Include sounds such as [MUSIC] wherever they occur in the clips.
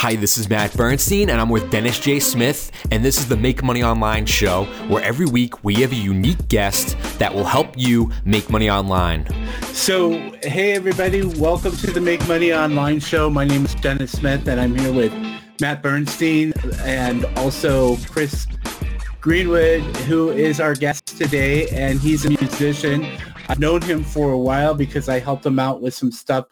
Hi, this is Matt Bernstein, and I'm with Dennis J. Smith, and this is the Make Money Online show, where every week we have a unique guest that will help you make money online. So, hey everybody, welcome to the Make Money Online show. My name is Dennis Smith, and I'm here with Matt Bernstein and also Chris Greenwood, who is our guest today, and he's a musician. I've known him for a while because I helped him out with some stuff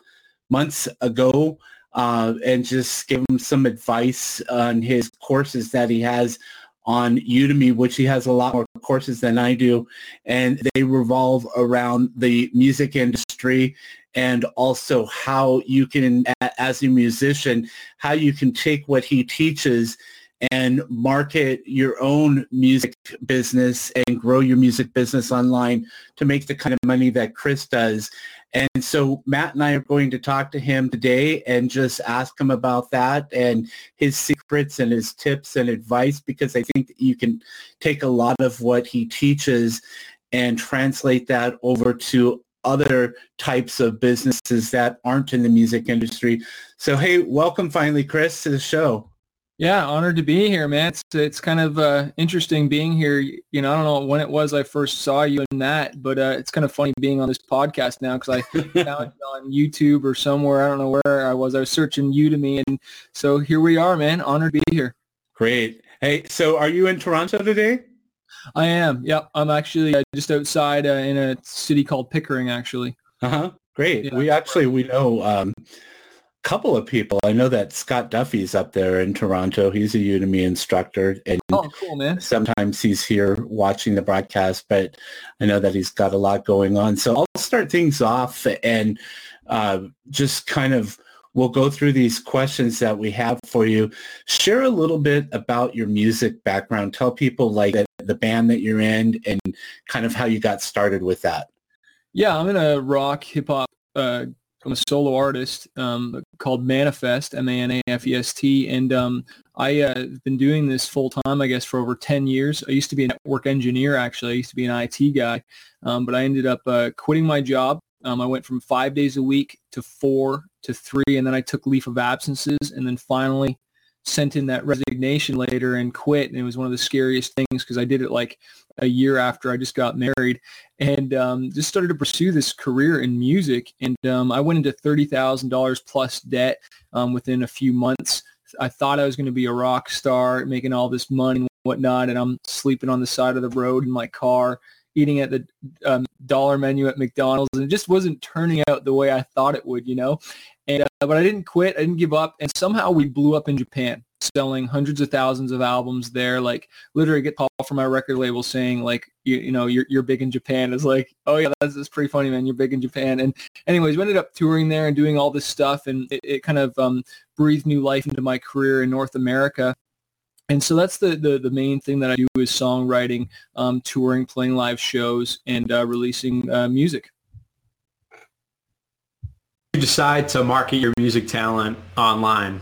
months ago uh, and just give him some advice on his courses that he has on Udemy, which he has a lot more courses than I do, and they revolve around the music industry and also how you can, as a musician, how you can take what he teaches and market your own music business and grow your music business online to make the kind of money that Chris does. And so Matt and I are going to talk to him today and just ask him about that and his secrets and his tips and advice because I think that you can take a lot of what he teaches and translate that over to other types of businesses that aren't in the music industry. So hey, welcome finally, Chris, to the show. Yeah, honored to be here, man. It's it's kind of uh, interesting being here. You know, I don't know when it was I first saw you and that, but uh, it's kind of funny being on this podcast now because I found [LAUGHS] on YouTube or somewhere. I don't know where I was. I was searching Udemy, and so here we are, man. Honored to be here. Great. Hey, so are you in Toronto today? I am. Yep, I'm actually uh, just outside uh, in a city called Pickering, actually. Uh huh. Great. Yeah. We actually we know. Um, couple of people. I know that Scott Duffy's up there in Toronto. He's a Udemy instructor, and oh, cool, man. Sometimes he's here watching the broadcast, but I know that he's got a lot going on. So I'll start things off and uh, just kind of we'll go through these questions that we have for you. Share a little bit about your music background. Tell people like the band that you're in and kind of how you got started with that. Yeah, I'm in a rock hip hop uh, I'm a solo artist um, called Manafest, M-A-N-A-F-E-S-T, and um, I uh, been doing this full time, I guess, for over 10 years. I used to be a network engineer, actually. I used to be an IT guy, um, but I ended up uh, quitting my job. Um, I went from five days a week to four to three, and then I took leave of absences, and then finally sent in that resignation later and quit. And it was one of the scariest things because I did it like a year after I just got married and um, just started to pursue this career in music. And um, I went into $30,000 plus debt um, within a few months. I thought I was going to be a rock star, making all this money and whatnot. And I'm sleeping on the side of the road in my car, eating at the um, dollar menu at McDonald's. And it just wasn't turning out the way I thought it would, you know. And, uh, but I didn't quit. I didn't give up. And somehow we blew up in Japan, selling hundreds of thousands of albums there. Like literally get call from my record label saying like, you, you know, you're, you're big in Japan. Is like, oh yeah, that's, that's pretty funny, man. You're big in Japan. And anyways, we ended up touring there and doing all this stuff. And it, it kind of um, breathed new life into my career in North America. And so that's the, the, the main thing that I do is songwriting, um, touring, playing live shows, and uh, releasing uh, music decide to market your music talent online?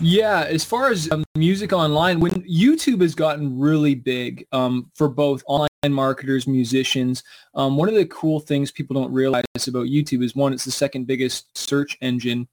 Yeah, as far as um, music online, when YouTube has gotten really big um, for both online marketers, musicians, um, one of the cool things people don't realize about YouTube is one, it's the second biggest search engine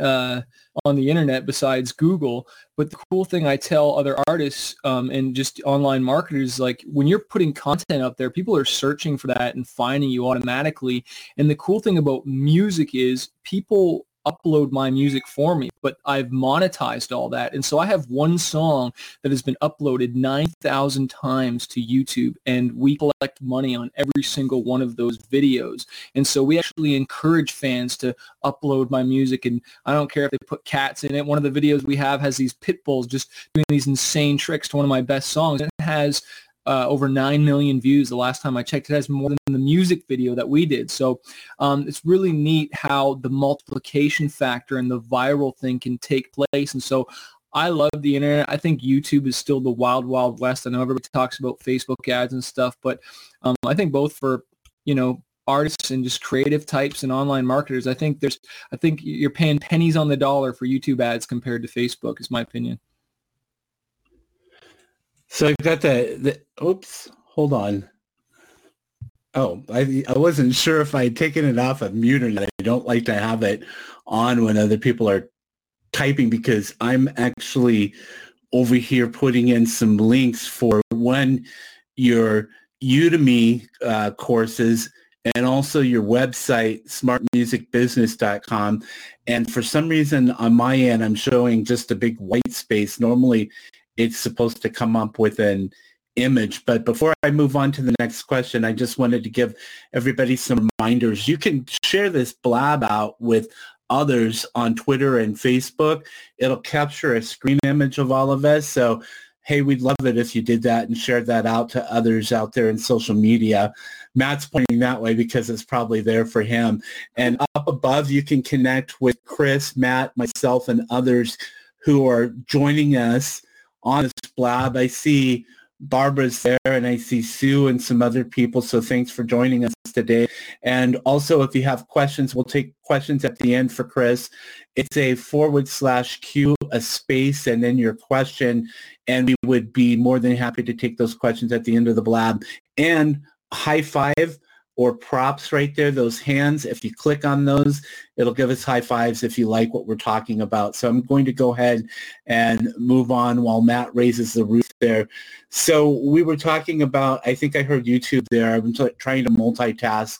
uh, on the internet besides Google. But the cool thing I tell other artists um, and just online marketers, like when you're putting content up there, people are searching for that and finding you automatically. And the cool thing about music is people upload my music for me, but I've monetized all that. And so I have one song that has been uploaded 9,000 times to YouTube and we collect money on every single one of those videos. And so we actually encourage fans to upload my music and I don't care if they put cats in it. One of the videos we have has these pit bulls just doing these insane tricks to one of my best songs. It has uh, over 9 million views the last time I checked. It has more than the music video that we did. So um, it's really neat how the multiplication factor and the viral thing can take place. And so I love the internet. I think YouTube is still the wild, wild west. I know everybody talks about Facebook ads and stuff, but um, I think both for, you know, artists and just creative types and online marketers, I think there's, I think you're paying pennies on the dollar for YouTube ads compared to Facebook is my opinion. So I've got the, the oops, hold on. Oh, I I wasn't sure if I had taken it off of mute or not. I don't like to have it on when other people are typing because I'm actually over here putting in some links for one, your Udemy uh, courses and also your website, smartmusicbusiness.com. And for some reason on my end, I'm showing just a big white space. Normally it's supposed to come up with an image. But before I move on to the next question, I just wanted to give everybody some reminders. You can share this blab out with others on Twitter and Facebook. It'll capture a screen image of all of us. So, hey, we'd love it if you did that and shared that out to others out there in social media. Matt's pointing that way because it's probably there for him. And up above, you can connect with Chris, Matt, myself, and others who are joining us on this blab. I see Barbara's there and I see Sue and some other people. So thanks for joining us today. And also if you have questions, we'll take questions at the end for Chris. It's a forward slash Q, a space, and then your question. And we would be more than happy to take those questions at the end of the blab. And high five or props right there, those hands. If you click on those, it'll give us high fives if you like what we're talking about. So I'm going to go ahead and move on while Matt raises the roof there. So we were talking about, I think I heard YouTube there. I'm t- trying to multitask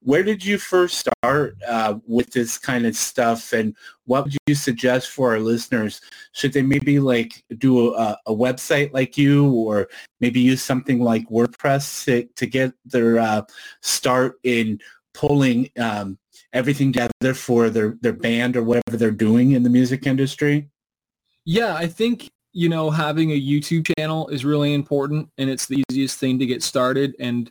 where did you first start uh, with this kind of stuff? And what would you suggest for our listeners? Should they maybe like do a, a website like you or maybe use something like wordpress to, to get their uh, start in pulling um, everything together for their, their band or whatever they're doing in the music industry? Yeah i think you know having a youtube channel is really important and it's the easiest thing to get started. And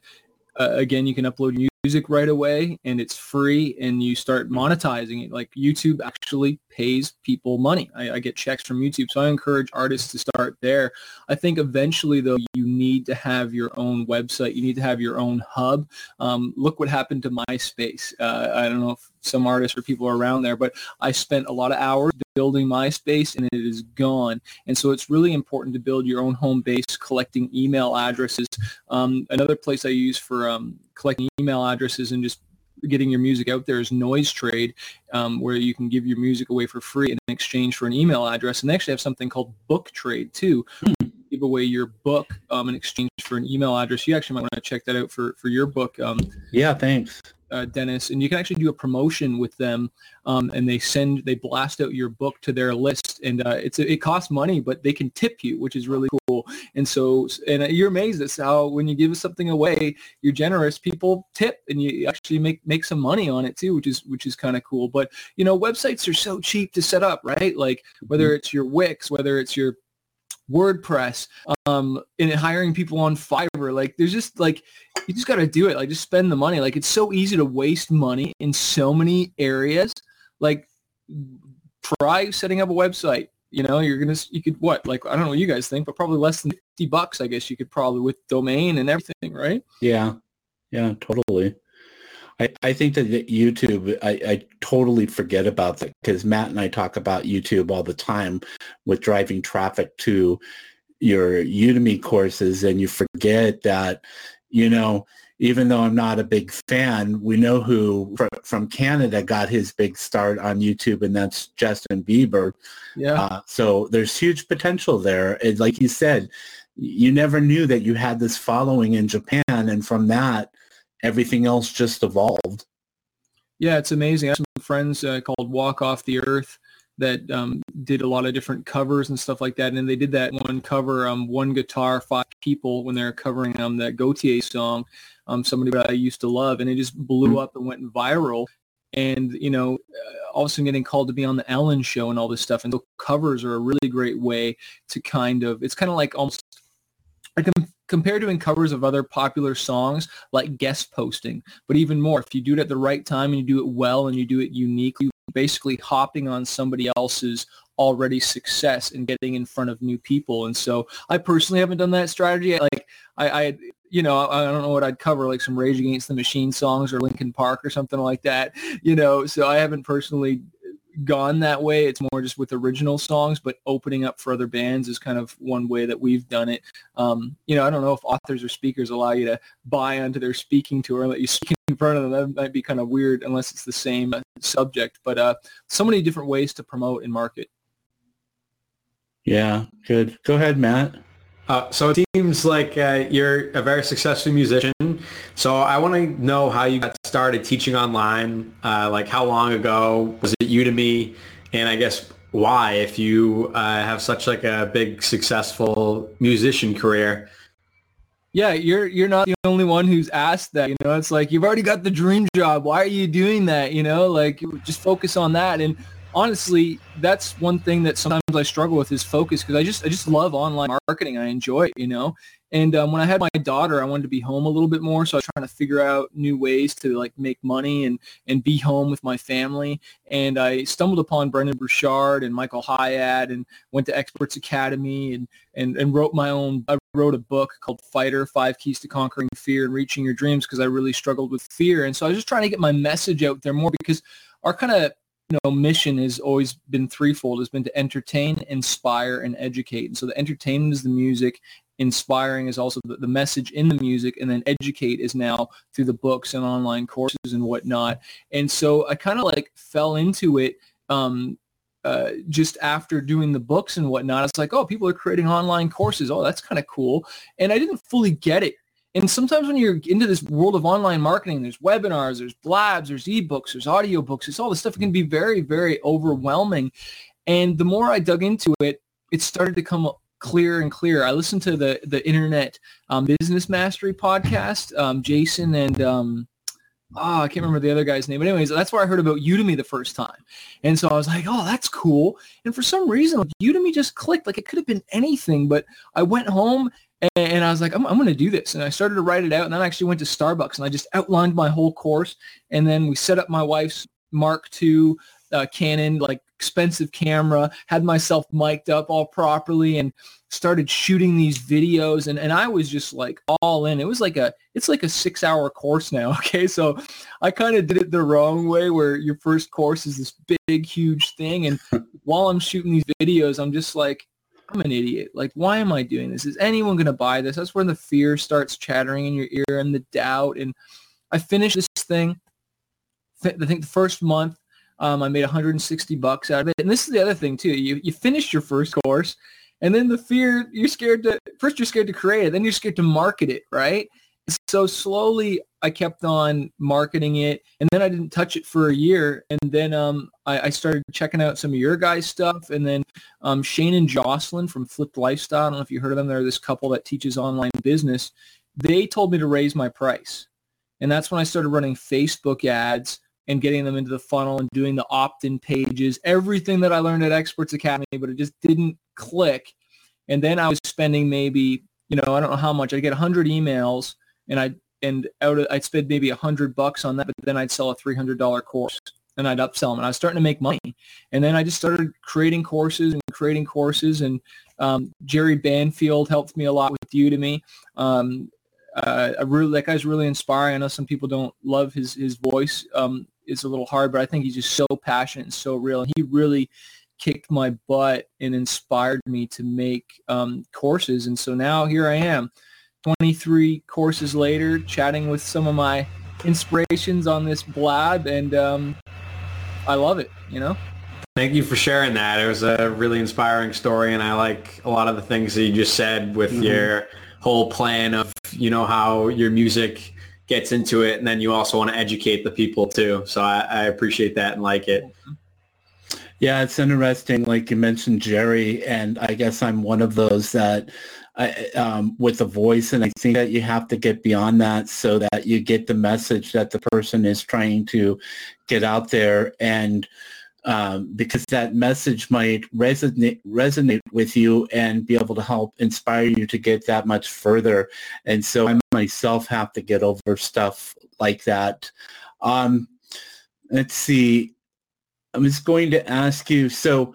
uh, again you can upload music right away and it's free and you start monetizing it. Like YouTube actually pays people money. I, I, get checks from YouTube. So I encourage artists to start there. I think eventually though, you need to have your own website. You need to have your own hub. Um, look what happened to MySpace. Uh, I don't know if some artists or people are around there, but I spent a lot of hours building MySpace and it is gone. And so it's really important to build your own home base, collecting email addresses. Um, another place I use for um, collecting email addresses and just getting your music out there is Noise Trade, um, where you can give your music away for free in exchange for an email address. And they actually have something called Book Trade too. Hmm. Give away your book um, in exchange for an email address. You actually might want to check that out for, for your book. Um, yeah, thanks uh, Dennis, and you can actually do a promotion with them, um, and they send they blast out your book to their list, and uh, it's it costs money, but they can tip you, which is really cool. And so, and uh, you're amazed at how when you give something away, you're generous. People tip, and you actually make make some money on it too, which is which is kind of cool. But you know, websites are so cheap to set up, right? Like whether mm-hmm. it's your Wix, whether it's your WordPress, um, and hiring people on Fiverr. Like there's just like you just got to do it. Like just spend the money. Like it's so easy to waste money in so many areas. Like try setting up a website. You know, you're gonna you could what like I don't know what you guys think, but probably less than fifty bucks. I guess you could probably with domain and everything, right? Yeah, yeah, totally. I, I think that YouTube, I, I totally forget about that because Matt and I talk about YouTube all the time with driving traffic to your Udemy courses and you forget that, you know, even though I'm not a big fan, we know who from Canada got his big start on YouTube, and that's Justin Bieber. Yeah. Uh, so there's huge potential there. And like you said, you never knew that you had this following in Japan, and from that, everything else just evolved. Yeah, it's amazing. I have some friends uh, called Walk Off the Earth that um, did a lot of different covers and stuff like that. And they did that one cover, um, one guitar, five people, when they were covering um, that Gotye song, um, somebody that I used to love, and it just blew mm-hmm. up and went viral. And you know, uh, all of a sudden getting called to be on the Ellen Show and all this stuff. And so covers are a really great way to kind of. It's kind of like almost like compared to in covers of other popular songs like guest posting. But even more if you do it at the right time and you do it well and you do it uniquely basically hopping on somebody else's already success and getting in front of new people. And so i personally haven't done that strategy. Like i, I you know, I, I don't know what I'd cover, like some Rage Against the Machine songs or Linkin Park or something like that, you know. So I haven't personally gone that way. It's more just with original songs, but opening up for other bands is kind of one way that we've done it. Um, you know, I don't know if authors or speakers allow you to buy onto their speaking tour and let you [LAUGHS] speak in front of them. That might be kind of weird unless it's the same uh, subject. But uh, so many different ways to promote and market. Yeah, good. Go ahead, Matt. Uh, so it seems like uh, you're a very successful musician. So I want to know how you got started teaching online. Uh, like how long ago was it Udemy? And I guess why, if you uh, have such like a big successful musician career. Yeah, you're you're not the only one who's asked that. You know, it's like you've already got the dream job. Why are you doing that? You know, like just focus on that. And honestly, that's one thing that sometimes I struggle with is focus because I just I just love online marketing. I enjoy it, you know. And um, when I had my daughter, I wanted to be home a little bit more, so I was trying to figure out new ways to like make money and and be home with my family. And I stumbled upon Brendon Burchard and Michael Hyatt, and went to Experts Academy and and and wrote my own. I wrote a book called Fighter: Five Keys to Conquering Fear and Reaching Your Dreams because I really struggled with fear. And so I was just trying to get my message out there more because our kind of you know mission has always been threefold. It's been to entertain inspire and educate. And so the entertainment is the music inspiring is also the, the message in the music and then educate is now through the books and online courses and whatnot. And so i kind of like fell into it um, uh, just after doing the books and whatnot. It's like oh people are creating online courses. Oh that's kind of cool. And i didn't fully get it and sometimes when you're into this world of online marketing, there's webinars, there's blabs, there's ebooks, there's audiobooks, it's all this stuff. It can be very, very overwhelming. And the more I dug into it, it started to come clearer and clearer. I listened to the the Internet um, Business Mastery podcast, um, Jason and um, oh, I can't remember the other guy's name. But anyways, that's where I heard about Udemy the first time. And so I was like, oh, that's cool. And for some reason, Udemy just clicked. Like it could have been anything. But I went home and I was like, I'm, I'm going to do this. And I started to write it out. And then I actually went to Starbucks and I just outlined my whole course. And then we set up my wife's Mark II uh, Canon, like expensive camera, had myself mic'd up all properly and started shooting these videos. And, and I was just like all in. It was like a, it's like a six hour course now. [LAUGHS] Okay. So I kind of did it the wrong way where your first course is this big, huge thing. And [LAUGHS] while I'm shooting these videos, I'm just like, I'm an idiot. Like, why am I doing this? Is anyone going to buy this? That's where the fear starts chattering in your ear and the doubt. And I finished this thing. I think the first month um, I made 160 bucks out of it. And this is the other thing too. You you finished your first course, and then the fear you're scared to first you're scared to create it, then you're scared to market it, right? So slowly I kept on marketing it, and then I didn't touch it for a year, and then um, I, I, started checking out some of your guys' stuff, and then um, Shane and Jocelyn from Flipped Lifestyle. I don't know if you heard of them. They're this couple that teaches online business. They told me to raise my price, and that's when I started running Facebook ads and getting them into the funnel and doing the opt-in pages, everything that I learned at Experts Academy, but it just didn't click. And then I was spending maybe, you know, I don't know how much. I'd get 100 emails and I'd and out of, I'd spend maybe a hundred bucks on that, but then I'd sell a three hundred dollar course and I'd upsell them. And I was starting to make money, and then I just started creating courses and creating courses. And um, Jerry Banfield helped me a lot with Udemy. Um, uh, really that guy's really inspiring. I know some people don't love his his voice. Um, it's a little hard, but I think he's just so passionate and so real. And he really kicked my butt and inspired me to make um, courses. And so now here I am 23 courses later, chatting with some of my inspirations on this blab, and um, I love it. You know. Thank you for sharing that. It was a really inspiring story, and I like a lot of the things that you just said with mm-hmm. your whole plan of you know how your music gets into it, and then you also want to educate the people too. So I, I appreciate that and like it. Yeah, it's interesting. Like you mentioned, Jerry, and I guess I'm one of those that um, with a voice. And I think that you have to get beyond that so that you get the message that the person is trying to get out there. And um, because that message might resonate resonate with you and be able to help inspire you to get that much further. And so I myself have to get over stuff like that. Um, let's see. I was going to ask you, so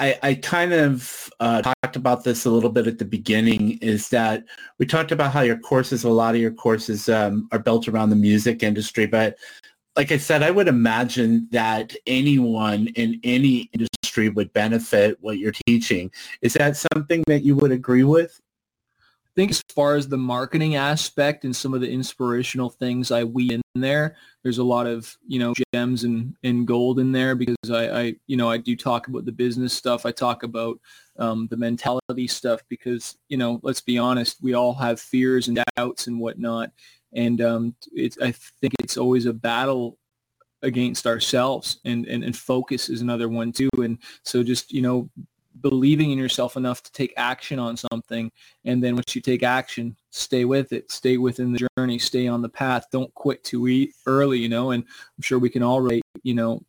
I, I kind of uh, talked about this a little bit at the beginning, is that we talked about how your courses, a lot of your courses um, are built around the music industry, but like I said, I would imagine that anyone in any industry would benefit what you're teaching. Is that something that you would agree with? Think as far as the marketing aspect and some of the inspirational things I weave in there, there's a lot of, you know, gems and, and gold in there because I, I, you know, I do talk about the business stuff. I talk about um, the mentality stuff because, you know, let's be honest, we all have fears and doubts and whatnot. And um, it's, I think it's always a battle against ourselves and, and, and focus is another one too. And so just, you know, believing in yourself enough to take action on something. And then once you take action, stay with it, stay within the journey, stay on the path. Don't quit too early, you know, and I'm sure we can all relate, you know,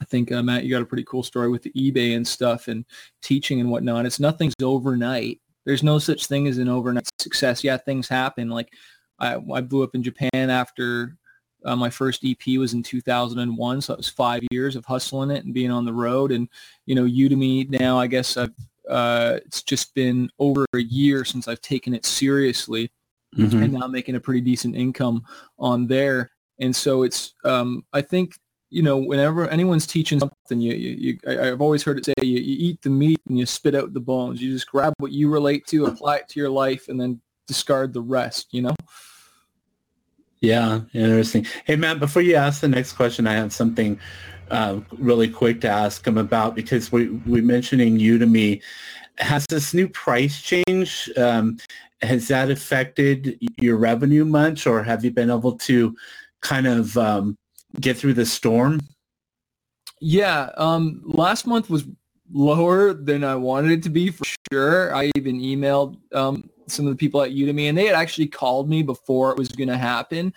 I think, uh, Matt, you got a pretty cool story with the eBay and stuff and teaching and whatnot. It's nothing's overnight. There's no such thing as an overnight success. Yeah, things happen. Like I, I blew up in Japan after uh, my first EP was in 2001, so it was five years of hustling it and being on the road. And you know, Udemy now, I guess I've uh, it's just been over a year since I've taken it seriously, mm-hmm. and now making a pretty decent income on there. And so it's um, I think you know whenever anyone's teaching something, you, you, you I, have always heard it say you, you eat the meat and you spit out the bones. You just grab what you relate to, apply it to your life, and then discard the rest. You know. Yeah, interesting. Hey, Matt, before you ask the next question, I have something uh, really quick to ask him about because we we mentioning Udemy. Has this new price change um, has that affected your revenue much, or have you been able to kind of um, get through the storm? Yeah, um, last month was lower than I wanted it to be for sure. I even emailed um, some of the people at Udemy, and they had actually called me before it was going to happen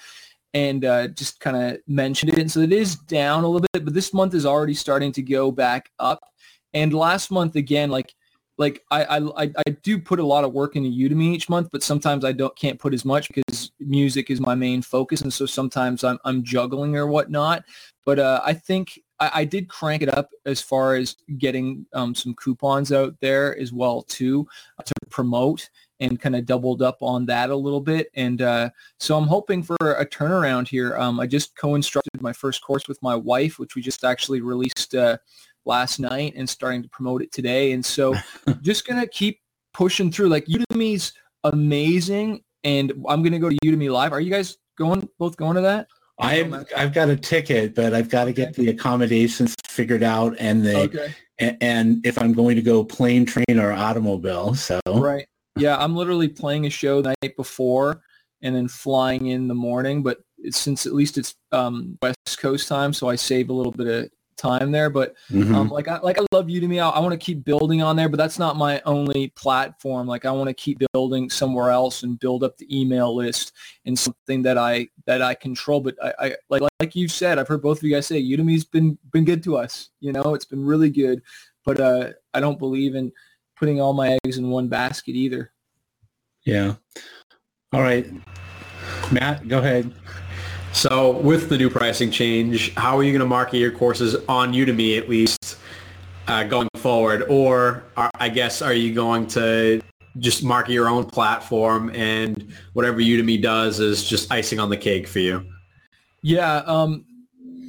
and uh, just kind of mentioned it. And so it is down a little bit, but this month is already starting to go back up. And last month again, like like I, I I do put a lot of work into Udemy each month, but sometimes I don't can't put as much because music is my main focus, and so sometimes I'm I'm juggling or whatnot. But uh, I think I, I, did crank it up as far as getting um, some coupons out there as well too uh, to promote and kind of doubled up on that a little bit. And uh, so I'm hoping for a turnaround here. Um, I just co-instructed my first course with my wife, which we just actually released uh, last night and starting to promote it today. And so [LAUGHS] just going to keep pushing through. Like Udemy's amazing. And I'm going to go to Udemy Live. Are you guys going, both going to that? I've I've got a ticket, but I've got to get the accommodations figured out and the okay. and, and, if I'm going to go plane, train, or automobile. So right, yeah, I'm literally playing a show the night before and then flying in the morning. But since at least it's um, West Coast time, so I save a little bit of time there. But mm-hmm. um, like I like I love Udemy. I, I want to keep building on there, but that's not my only platform. Like I want to keep building somewhere else and build up the email list and something that I that I control. But I, I like like you said, I've heard both of you guys say Udemy's been been good to us. You know, it's been really good. But uh, I don't believe in putting all my eggs in one basket either. Yeah. All right. Matt, go ahead. So with the new pricing change, how are you going to market your courses on Udemy at least uh, going forward? Or are, I guess, are you going to just market your own platform and whatever Udemy does is just icing on the cake for you? Yeah. Um,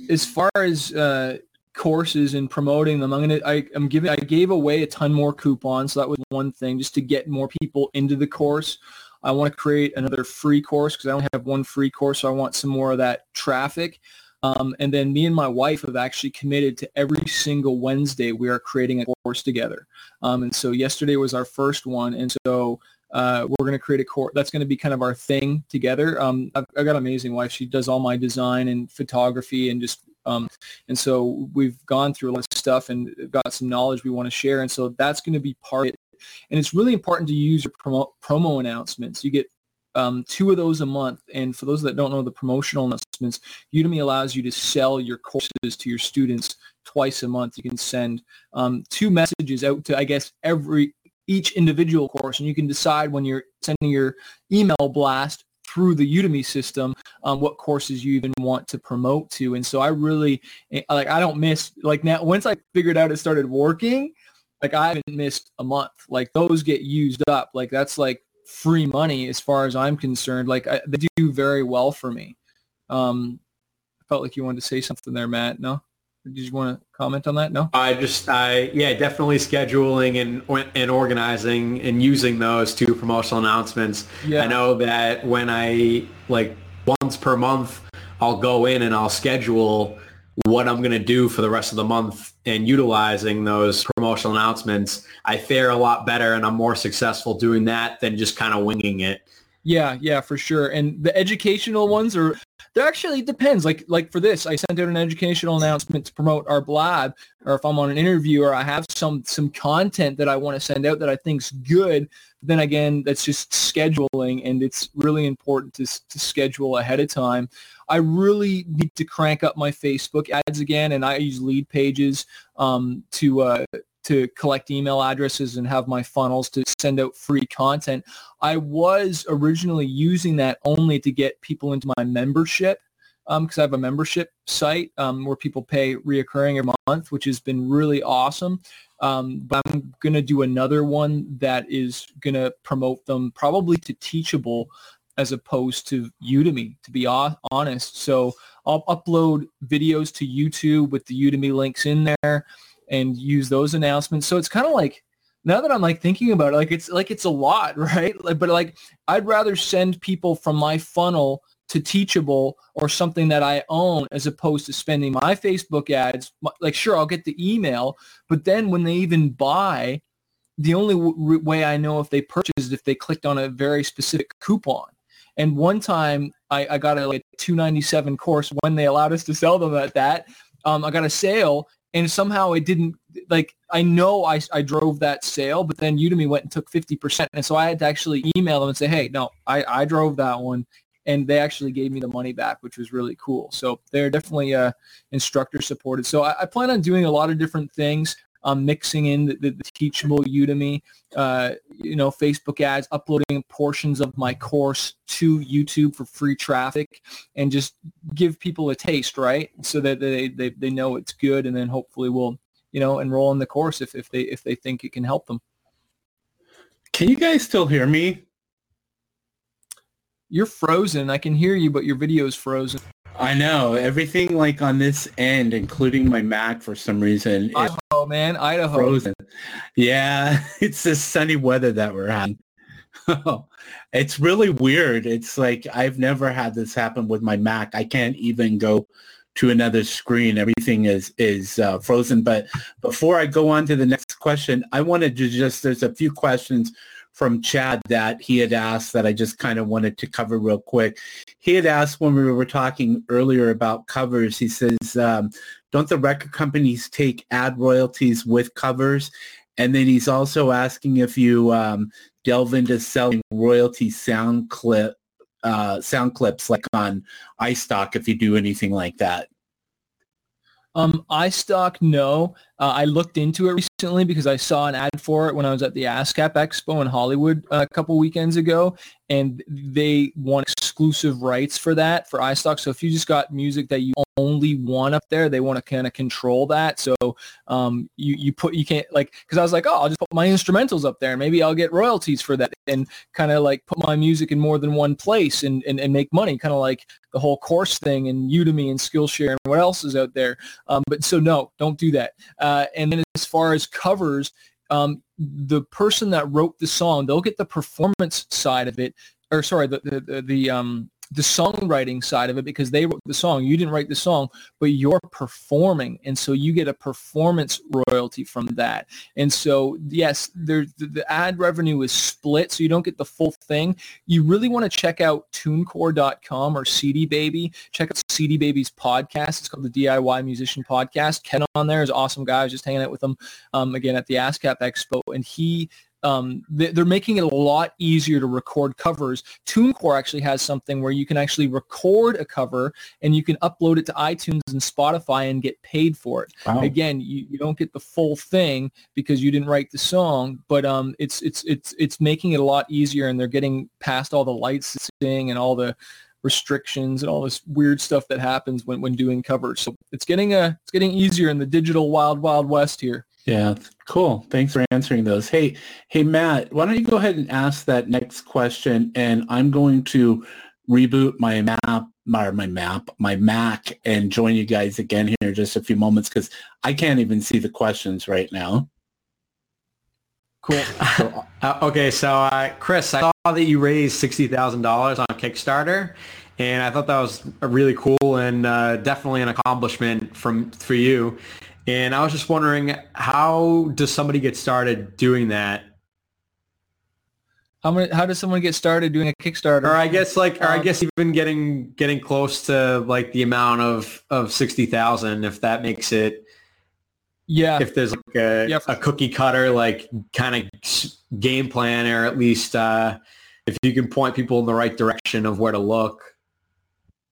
as far as uh, courses and promoting them. I'm gonna I, am giving I gave away a ton more coupons. So that was one thing just to get more people into the course. I want to create another free course because I only have one free course. So I want some more of that traffic. Um, and then me and my wife have actually committed to every single Wednesday we are creating a course together. Um, and so yesterday was our first one. And so uh, we're going to create a course that's going to be kind of our thing together. Um, I've, I've, got an amazing wife. She does all my design and photography and just um, and so we've gone through a lot of stuff and got some knowledge we want to share. And so that's going to be part of it. And it's really important to use your promo, promo announcements. You get um, two of those a month. And for those that don't know the promotional announcements, Udemy allows you to sell your courses to your students twice a month. You can send um, two messages out to, I guess, every each individual course, and you can decide when you're sending your email blast through the Udemy system um, what courses you even want to promote to. And so I really eh, like I don't miss like now once I figured out it started working, like I haven't missed a month. Like those get used up. Like that's like free money as far as I'm concerned. Like I, they do very well for me. Um, I felt like you wanted to say something there, Matt. No. Did you want to comment on that? No. I just, I yeah, definitely scheduling and and organizing and using those to promotional announcements. Yeah. I know that when I like once per month, I'll go in and I'll schedule what I'm going to do for the rest of the month and utilizing those promotional announcements, I fare a lot better and I'm more successful doing that than just kind of winging it. Yeah, yeah, for sure. And the educational ones are there actually depends. Like like for this, I sent out an educational announcement to promote our blab, or if I'm on an interview or I have some some content that I want to send out that I think's good. Then again, that's just scheduling, and it's really important to to schedule ahead of time. I really need to crank up my Facebook ads again, and I use Leadpages um, to uh, to collect email addresses and have my funnels to send out free content. I was originally using that only to get people into my membership because um, I have a membership site um, where people pay reoccurring every month, which has been really awesome. Um, but I'm going to do another one that is going to promote them probably to Teachable as opposed to Udemy, to be honest. So I'll upload videos to YouTube with the Udemy links in there and use those announcements. So it's kind of like now that I'm like thinking about it, like it's like it's a lot, [LAUGHS] right? Like, but like I'd rather send people from my funnel to Teachable or something that I own as opposed to spending my Facebook ads. Like, sure, I'll get the email, but then when they even buy, the only w- way I know if they purchased is if they clicked on a very specific coupon. And one time I, I got a like 297 course when they allowed us to sell them at that. Um, I got a sale and somehow it didn't like I know I, I drove that sale, but then Udemy went and took 50%. And so I had to actually email them and say, hey, no, I, I drove that one. And they actually gave me the money back, which was really cool. So they're definitely uh, instructor supported. So I, I plan on doing a lot of different things. Um, mixing in the, the, teachable Udemy, uh, you know, Facebook ads, uploading portions of my course to YouTube for free traffic, and just give people a taste, right? So that they, they, they know it's good, and then hopefully we'll, you know enroll in the course if, if they if they think it can help them. Can you guys still hear me? You're frozen. I can hear you, but your video is frozen. I know everything like on this end, including my Mac, for some reason. Idaho, man, Idaho. Frozen. Yeah, [LAUGHS] it's the sunny weather that we're having. [LAUGHS] it's really weird. It's like I've never had this happen with my Mac. I can't even go to another screen. Everything is is uh, frozen. But before I go on to the next question, I wanted to just there's a few questions from Chad that he had asked that I just kind of wanted to cover real quick. He had asked when we were talking earlier about covers, he says, um, don't the record companies take ad royalties with covers? And then he's also asking if you um, delve into selling royalty sound clip, uh, sound clips like on iStock if you do anything like that. Um, iStock, no. Uh, I looked into it recently because I saw an ad for it when I was at the ASCAP Expo in Hollywood a couple weekends ago, and they want exclusive rights for that for iStock. So if you just got music that you only want up there, they want to kind of control that. So um, you you put you can't like because I was like, oh, I'll just put my instrumentals up there, maybe I'll get royalties for that, and kind of like put my music in more than one place and and, and make money, kind of like the whole course thing and Udemy and Skillshare and what else is out there. Um, but so no, don't do that. Uh, and then as far as covers, um, the person that wrote the song, they'll get the performance side of it, or sorry, the the the, the um, the songwriting side of it because they wrote the song. You didn't write the song, but you're performing. And so you get a performance royalty from that. And so, yes, there, the, the ad revenue is split, so you don't get the full thing. You really want to check out tunecore.com or CD Baby. Check out CD Baby's podcast. It's called the DIY Musician Podcast. Ken on there is awesome guy. I was just hanging out with him um, again at the ASCAP Expo, and he um, they're making it a lot easier to record covers. TuneCore actually has something where you can actually record a cover and you can upload it to iTunes and Spotify and get paid for it. Wow. Again, you, you don't get the full thing because you didn't write the song, but um, it's it's it's it's making it a lot easier, and they're getting past all the licensing and all the restrictions and all this weird stuff that happens when, when doing covers. So it's getting a it's getting easier in the digital wild wild west here. Yeah, cool. Thanks for answering those. Hey, hey Matt, why don't you go ahead and ask that next question and I'm going to reboot my map my, my map, my Mac and join you guys again here in just a few moments because I can't even see the questions right now. Cool. [LAUGHS] uh, okay, so uh, Chris, I saw that you raised sixty thousand dollars on Kickstarter, and I thought that was really cool and uh, definitely an accomplishment from for you. And I was just wondering, how does somebody get started doing that? How many, How does someone get started doing a Kickstarter? Or I guess like, or I Um, guess even getting getting close to like the amount of of sixty thousand, if that makes it yeah, if there's like a, Yeah, a cookie cutter like kind of game plan or at least uh, if you can point people in the right direction of where to look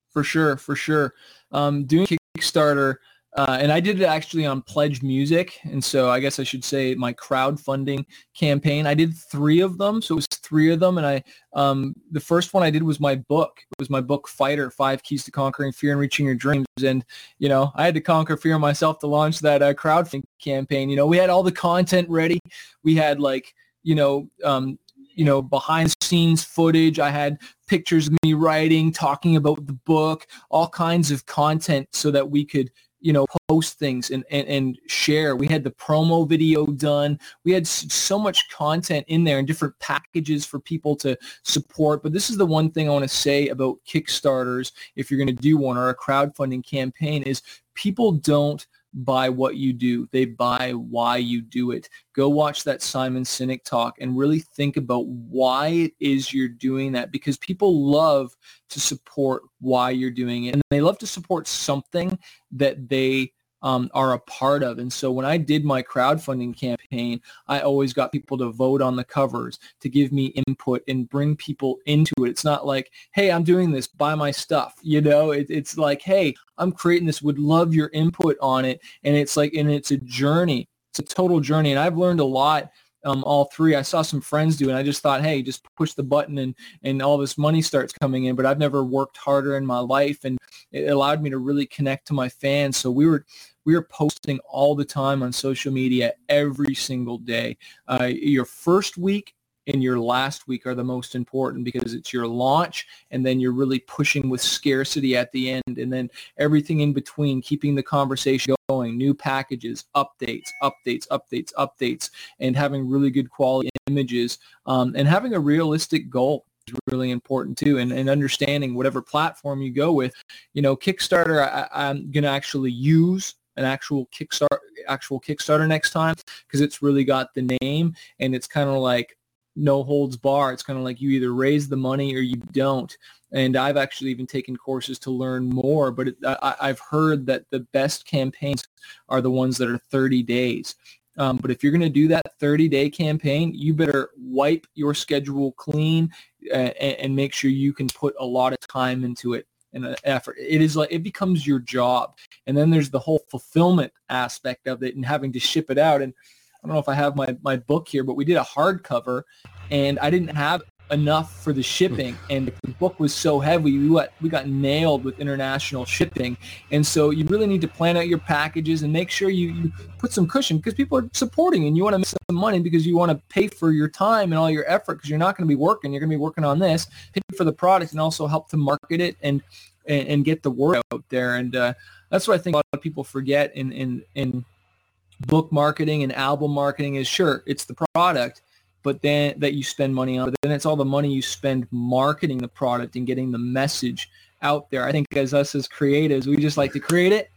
for sure, for sure. Um, doing Kickstarter, uh, and I did it actually on Pledge Music, and so I guess I should say my crowdfunding campaign. I did three of them, so it was three of them, and I um, the first one I did was my book. It was my book Fighter: Five Keys to Conquering Fear and Reaching Your Dreams, and you know I had to conquer fear myself to launch that uh, crowdfunding campaign. You know we had all the content ready. We had like you know um, you know behind the scenes footage. I had pictures of me writing, talking about the book, all kinds of content so that we could, you know, post things and, and, and share. We had the promo video done. We had so much content in there and different packages for people to support. But this is the one thing I want to say about Kickstarters, if you're going to do one or a crowdfunding campaign, is people don't buy what you do. They buy why you do it. Go watch that Simon Sinek talk and really think about why it is you're doing that because people love to support why you're doing it and they love to support something that they um, are a part of. And so when I did my crowdfunding campaign, I always got people to vote on the covers, to give me input and bring people into it. It's not like, hey, I'm doing this, buy my stuff. You know, it, it's like, hey, I'm creating this, would love your input on it. And it's like, and it's a journey. It's a total journey. And I've learned a lot um, all three. I saw some friends do, and I just thought, hey, just push the button and and all this money starts coming in. But I've never worked harder in my life, and it allowed me to really connect to my fans. So we were we were posting all the time on social media every single day. Uh, your first week and your last week are the most important because it's your launch and then you're really pushing with scarcity at the end and then everything in between keeping the conversation going new packages updates updates updates updates and having really good quality images um, and having a realistic goal is really important too and, and understanding whatever platform you go with. You know kickstarter I, i'm going to actually use an actual kickstart actual kickstarter next time because it's really got the name and it's kind of like no holds bar it's kind of like you either raise the money or you don't and I've actually even taken courses to learn more. But it, I, I've heard that the best campaigns are the ones that are 30 days. Um, but if you're going to do that 30-day campaign, you better wipe your schedule clean uh, and, and make sure you can put a lot of time into it and uh, effort. It is like it becomes your job, and then there's the whole fulfillment aspect of it and having to ship it out. And I don't know if I have my my book here, but we did a hardcover, and I didn't have enough for the shipping and the book was so heavy we got we got nailed with international shipping. And so you really need to plan out your packages and make sure you, you put some cushion because people are supporting and you want to make some money because you want to pay for your time and all your effort because you're not going to be working you're going to be working on this pay for the product and also help to market it and and, and get the word out there. And uh, that's what I think a lot of people forget in in in book marketing and album marketing is sure it's the product but then that you spend money on. But then it's all the money you spend marketing the product and getting the message out there. I think as us as creatives, we just like to create it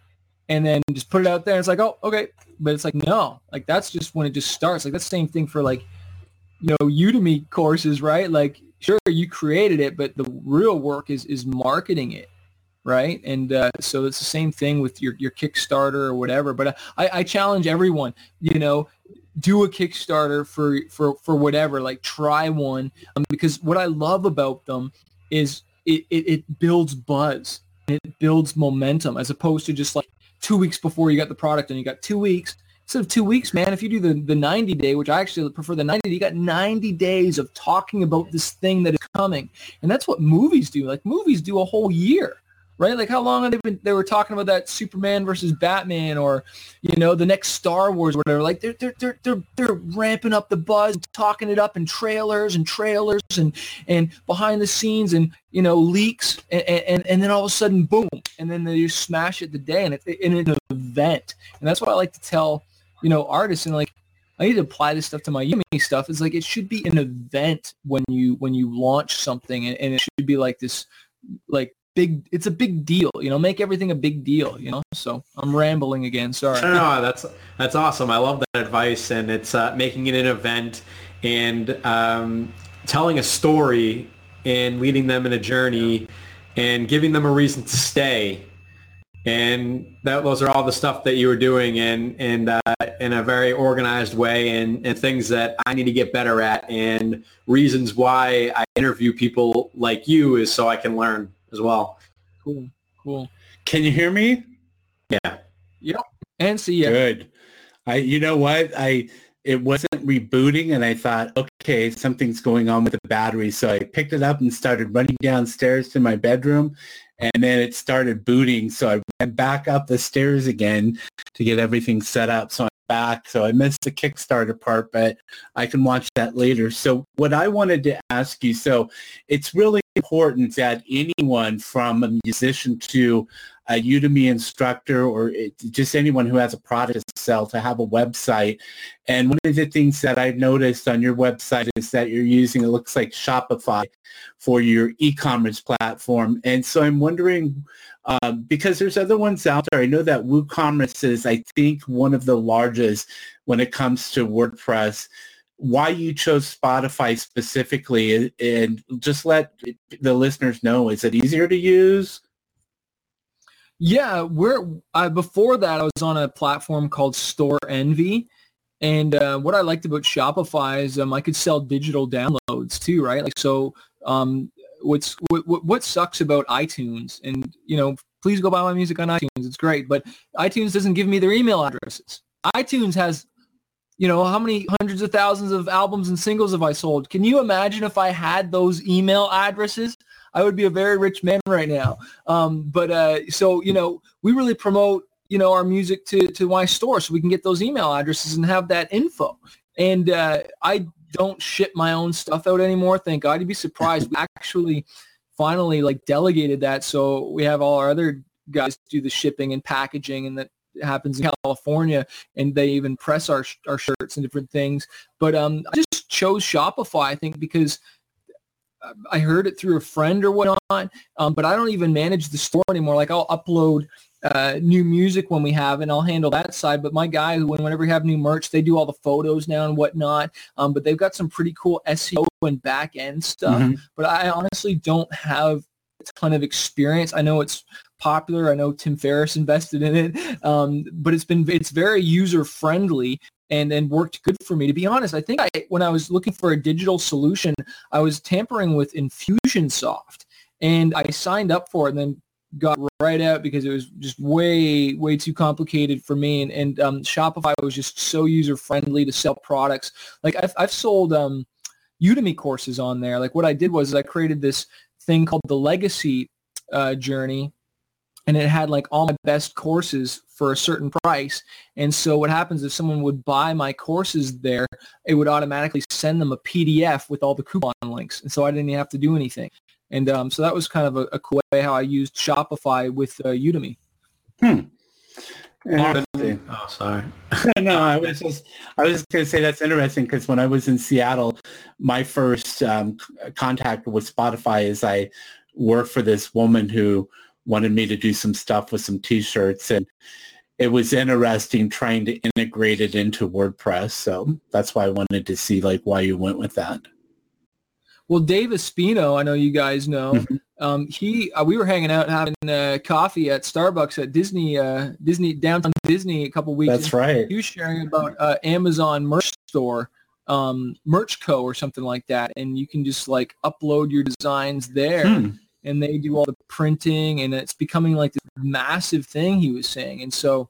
and then just put it out there. And it's like, oh, okay. But it's like, no, like that's just when it just starts. Like that's same thing for like, you know, Udemy courses, right? Like, sure, you created it, but the real work is is marketing it right? And uh, so it's the same thing with your, your Kickstarter or whatever. But I, I challenge everyone, you know, do a Kickstarter for, for, for whatever, like try one. Um, because what I love about them is it, it, it builds buzz. It builds momentum as opposed to just like two weeks before you got the product and you got two weeks. Instead of two weeks, man, if you do the, the 90 day, which I actually prefer the 90, you got 90 days of talking about this thing that is coming. And that's what movies do. Like movies do a whole year right? Like how long have they been? They were talking about that Superman versus Batman, or you know, the next Star Wars, or whatever. Like they're they're they're they're, they're ramping up the buzz, talking it up in trailers and trailers and and behind the scenes and you know leaks, and and, and then all of a sudden, boom, and then they just smash it the day, and it's an event, and that's what I like to tell you know artists and like. I need to apply this stuff to my Udemy stuff. It's like it should be an event when you when you launch something, and, and it should be like this, like big. It's a big deal, you know. Make everything a big deal, you know. So I'm rambling again. Sorry. No, no, that's that's awesome. I love that advice, and it's uh, making it an event and um, telling a story and leading them in a journey and giving them a reason to stay and that those are all the stuff that you were doing and and uh, in a very organized way and, and things that I need to get better at and reasons why I interview people like you is so I can learn as well. Cool, cool. Can you hear me? Yeah. Yep. And see ya. Good. I, you know what? I it wasn't rebooting, and I thought, okay, something's going on with the battery. So I picked it up and started running downstairs to my bedroom, and then it started booting. So I went back up the stairs again to get everything set up. So I'm back. So I missed the Kickstarter part, but I can watch that later. So what I wanted to ask you, so it's really important that anyone from a musician to a Udemy instructor or just anyone who has a product to sell to have a website. And one of the things that I've noticed on your website is that you're using, it looks like Shopify for your e-commerce platform. And so I'm wondering, um, because there's other ones out there, I know that WooCommerce is, I think, one of the largest when it comes to WordPress why you chose Shopify specifically and just let the listeners know. Is it easier to use? Yeah, we're uh, before that I was on a platform called Store Envy, and uh, what I liked about Shopify is um, I could sell digital downloads too, right? Like so, um, what's what, what sucks about iTunes, and you know, please go buy my music on iTunes. It's great, but iTunes doesn't give me their email addresses. iTunes has you know, how many hundreds of thousands of albums and singles have I sold? Can you imagine if I had those email addresses? I would be a very rich man right now. Um, but uh, so you know, we really promote you know our music to to my store so we can get those email addresses and have that info. And uh, I don't ship my own stuff out anymore. Thank God. You'd be surprised. We actually finally like delegated that, so we have all our other guys do the shipping and packaging, and that happens in California, and they even press our our shirts and different things. But um, I just chose Shopify, I think, because I heard it through a friend or whatnot, um, but I don't even manage the store anymore. Like I'll upload uh, new music when we have, and I'll handle that side. But my guys, whenever we have new merch, they do all the photos now and whatnot. Um, but they've got some pretty cool SEO and back end stuff. Mm-hmm. But I honestly don't have ton of experience. I know it's popular. I know Tim Ferriss invested in it, um, but it's been it's very user friendly and and worked good for me. To be honest, I think I when I was looking for a digital solution, I was tampering with Infusionsoft, and I signed up for it, and then got right out because it was just way way too complicated for me. And, and um, Shopify was just so user friendly to sell products. Like I've I've sold um, Udemy courses on there. Like what I did was I created this thing called the Legacy uh, Journey and it had like all my best courses for a certain price. And so what happens if someone would buy my courses there, it would automatically send them a PDF with all the coupon links. And so I didn't even have to do anything. And um, so that was kind of a, a, cool way how I used Shopify with uh, Udemy. Hmm. Oh, sorry. [LAUGHS] no, I was just I was going to say that's interesting because when I was in Seattle, my first um, contact with Shopify is I worked for this woman who wanted me to do some stuff with some t-shirts and it was interesting trying to integrate it into WordPress. So that's why I wanted to see like why you went with that. Well, Dave Espino, I know you guys know. Um, he, uh, we were hanging out having uh, coffee at Starbucks at Disney, uh, Disney downtown Disney a couple weeks. That's right. He was sharing about uh, Amazon merch store, um, Merch Co. or something like that, and you can just like upload your designs there. Hmm and they do all the printing and it's becoming like this massive thing he was saying. And so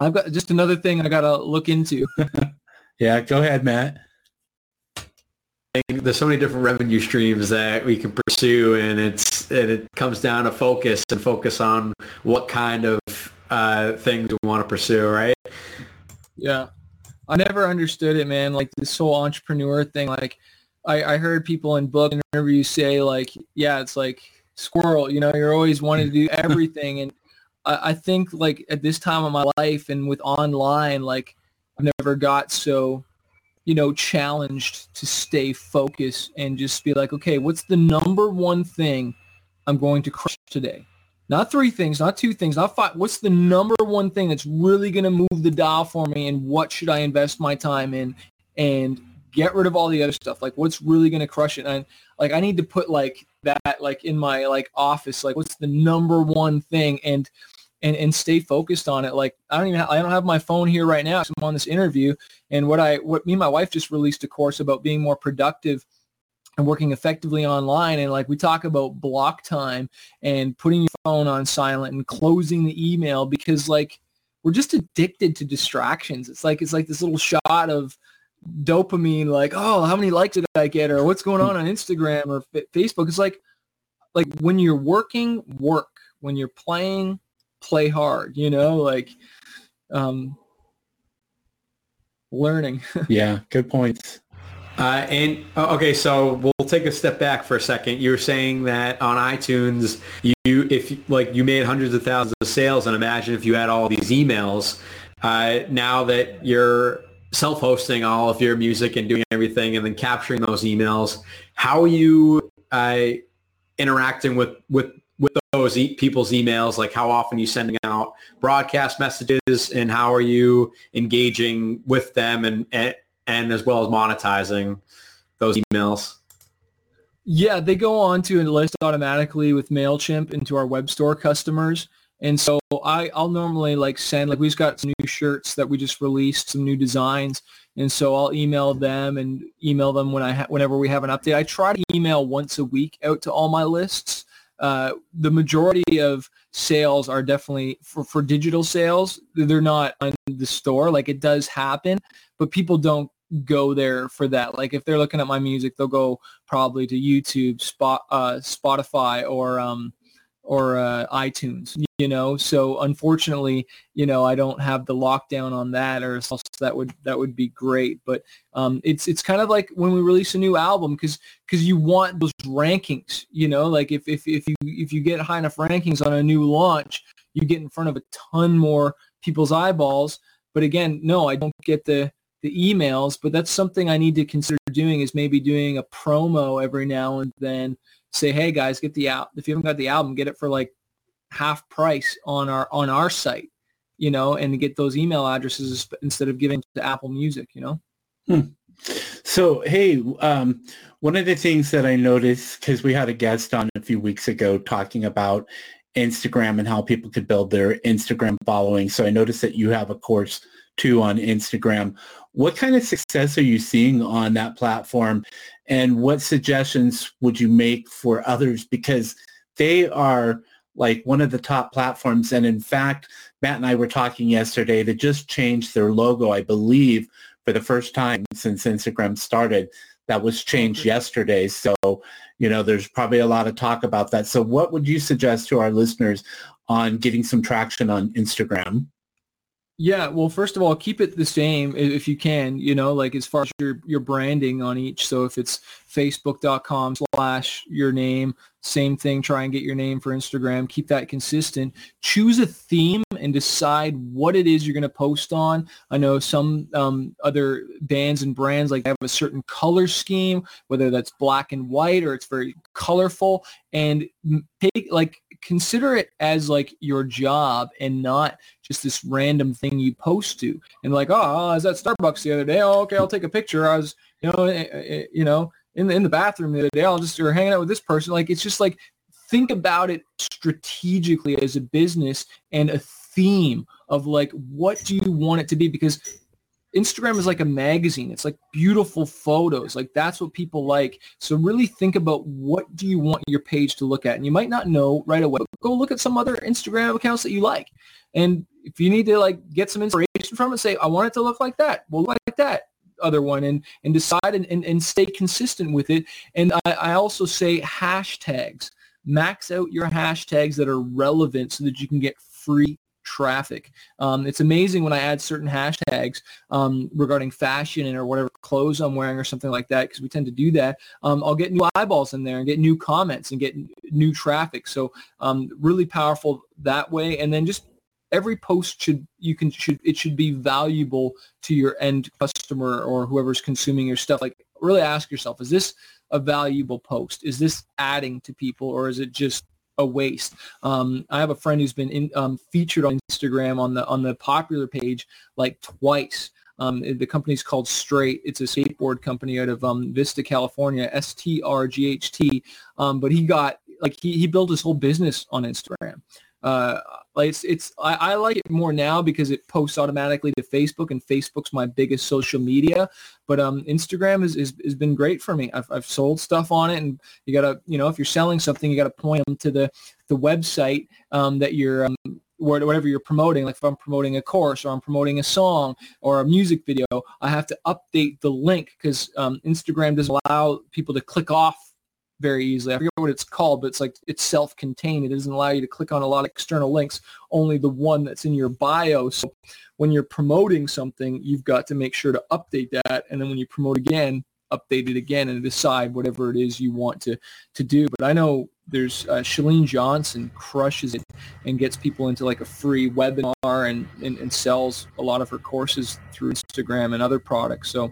I've got just another thing I got to look into. [LAUGHS] yeah, go ahead, Matt. There's so many different revenue streams that we can pursue, and it's and it comes down to focus and focus on what kind of uh, things we want to pursue, right? Yeah, I never understood it, man. Like this whole entrepreneur thing, like I, I heard people in book interviews say like, yeah, it's like squirrel, you know, you're always wanting to do [LAUGHS] everything. and I, I think like at this time of my life and with online, like I've never got so you know, challenged to stay focused and just be like, okay, what's the number one thing I'm going to crush today? Not three things, not two things, not five. What's the number one thing that's really going to move the dial for me and what should I invest my time in and get rid of all the other stuff? Like what's really going to crush it? And like I need to put like that like in my like office like what's the number one thing and and and stay focused on it. Like I don't even have, I don't have my phone here right now. I'm on this interview, and what I what me and my wife just released a course about being more productive and working effectively online. And like we talk about block time and putting your phone on silent and closing the email because like we're just addicted to distractions. It's like it's like this little shot of dopamine like oh how many likes did i get? or what's going on on instagram or facebook. It's like like when you're working work. When you're playing play hard, you know, like um, learning. [LAUGHS] yeah, good points. Uh, and oh, okay, so we'll take a step back for a second. You were saying that on iTunes, you if like you made hundreds of thousands of sales, and imagine if you had all these emails. Uh, now that you're self-hosting all of your music and doing everything, and then capturing those emails, how are you uh, interacting with with with those e- people's emails? Like how often you sending out broadcast messages and how are you engaging with them and, and, and as well as monetizing those emails? Yeah, they go on to a list automatically with MailChimp into our web store customers. And so I, I'll normally like send, like we've got some new shirts that we just released, some new designs. And so I'll email them and email them when I ha- whenever we have an update. I try to email once a week out to all my lists uh, the majority of sales are definitely for, for digital sales. They're not on the store. Like it does happen, but people don't go there for that. Like if they're looking at my music, they'll go probably to YouTube, Spot, uh, Spotify, or um, or uh, iTunes, you know. So unfortunately, you know, I don't have the lockdown on that, or else that would that would be great. But um, it's it's kind of like when we release a new album because because you want those rankings, you know. Like if if if you if you get high enough rankings on a new launch, you get in front of a ton more people's eyeballs. But again, no, I don't get the the emails, but that's something I need to consider doing is maybe doing a promo every now and then say, hey guys, get the out. If you haven't got the album, get it for like half price on our on our site, you know, and get those email addresses instead of giving to Apple Music, you know. Hmm. So hey, um, one of the things that I noticed because we had a guest on a few weeks ago talking about Instagram and how people could build their Instagram following. So I noticed that you have a course too on Instagram. What kind of success are you seeing on that platform? And what suggestions would you make for others? Because they are like one of the top platforms. And in fact, Matt and I were talking yesterday to just change their logo, I believe, for the first time since Instagram started. That was changed mm-hmm. yesterday. So, you know, there's probably a lot of talk about that. So what would you suggest to our listeners on getting some traction on Instagram? Yeah, well, first of all, keep it the same if you can, you know, like as far as your, your branding on each. So if it's facebook.com slash your name, same thing, try and get your name for Instagram. Keep that consistent. Choose a theme and decide what it is you're going to post on. I know some um, other bands and brands like have a certain color scheme, whether that's black and white or it's very colorful. And take like consider it as like your job and not just this random thing you post to. And like, oh, I was at Starbucks the other day. Oh, okay, I'll take a picture. I was, you know, eh, eh, eh, you know, in the in the bathroom the other day. I'll just or hanging out with this person. Like it's just like think about it strategically as a business and a theme of like what do you want it to be because Instagram is like a magazine. It's like beautiful photos. Like that's what people like. So really think about what do you want your page to look at. And you might not know right away. Go look at some other Instagram accounts that you like. And if you need to like get some inspiration from it, say, I want it to look like that. Well, like that other one and, and decide and, and, and stay consistent with it. And I, I also say hashtags. Max out your hashtags that are relevant so that you can get free traffic. Um, it's amazing when I add certain hashtags um, regarding fashion and or whatever clothes I'm wearing or something like that, because we tend to do that. Um, I'll get new eyeballs in there and get new comments and get new traffic. So um, really powerful that way. And then just every post should you can should it should be valuable to your end customer or whoever's consuming your stuff like really ask yourself is this a valuable post is this adding to people or is it just a waste um, i have a friend who's been in, um, featured on instagram on the on the popular page like twice um, the company's called Straight. It's a skateboard company out of um, Vista, California, S-T-R-G-H-T. Um, but he got like he, he built his whole business on Instagram. Uh, like it's, it's I, I, like it more now because it posts automatically to Facebook and Facebook's my biggest social media. But um, Instagram has, been great for me. I've, I've sold stuff on it and you gotta, you know, if you're selling something, you gotta point them to the, the website um, that you're, um, whatever you're promoting, like if I'm promoting a course or I'm promoting a song or a music video, I have to update the link because um, Instagram doesn't allow people to click off very easily. I forget what it's called, but it's like it's self-contained. It doesn't allow you to click on a lot of external links, only the one that's in your bio. So when you're promoting something, you've got to make sure to update that. And then when you promote again, update it again and decide whatever it is you want to, to do. But I know there's uh, Chalene Johnson crushes it and gets people into like a free webinar and, and, and, sells a lot of her courses through Instagram and other products. So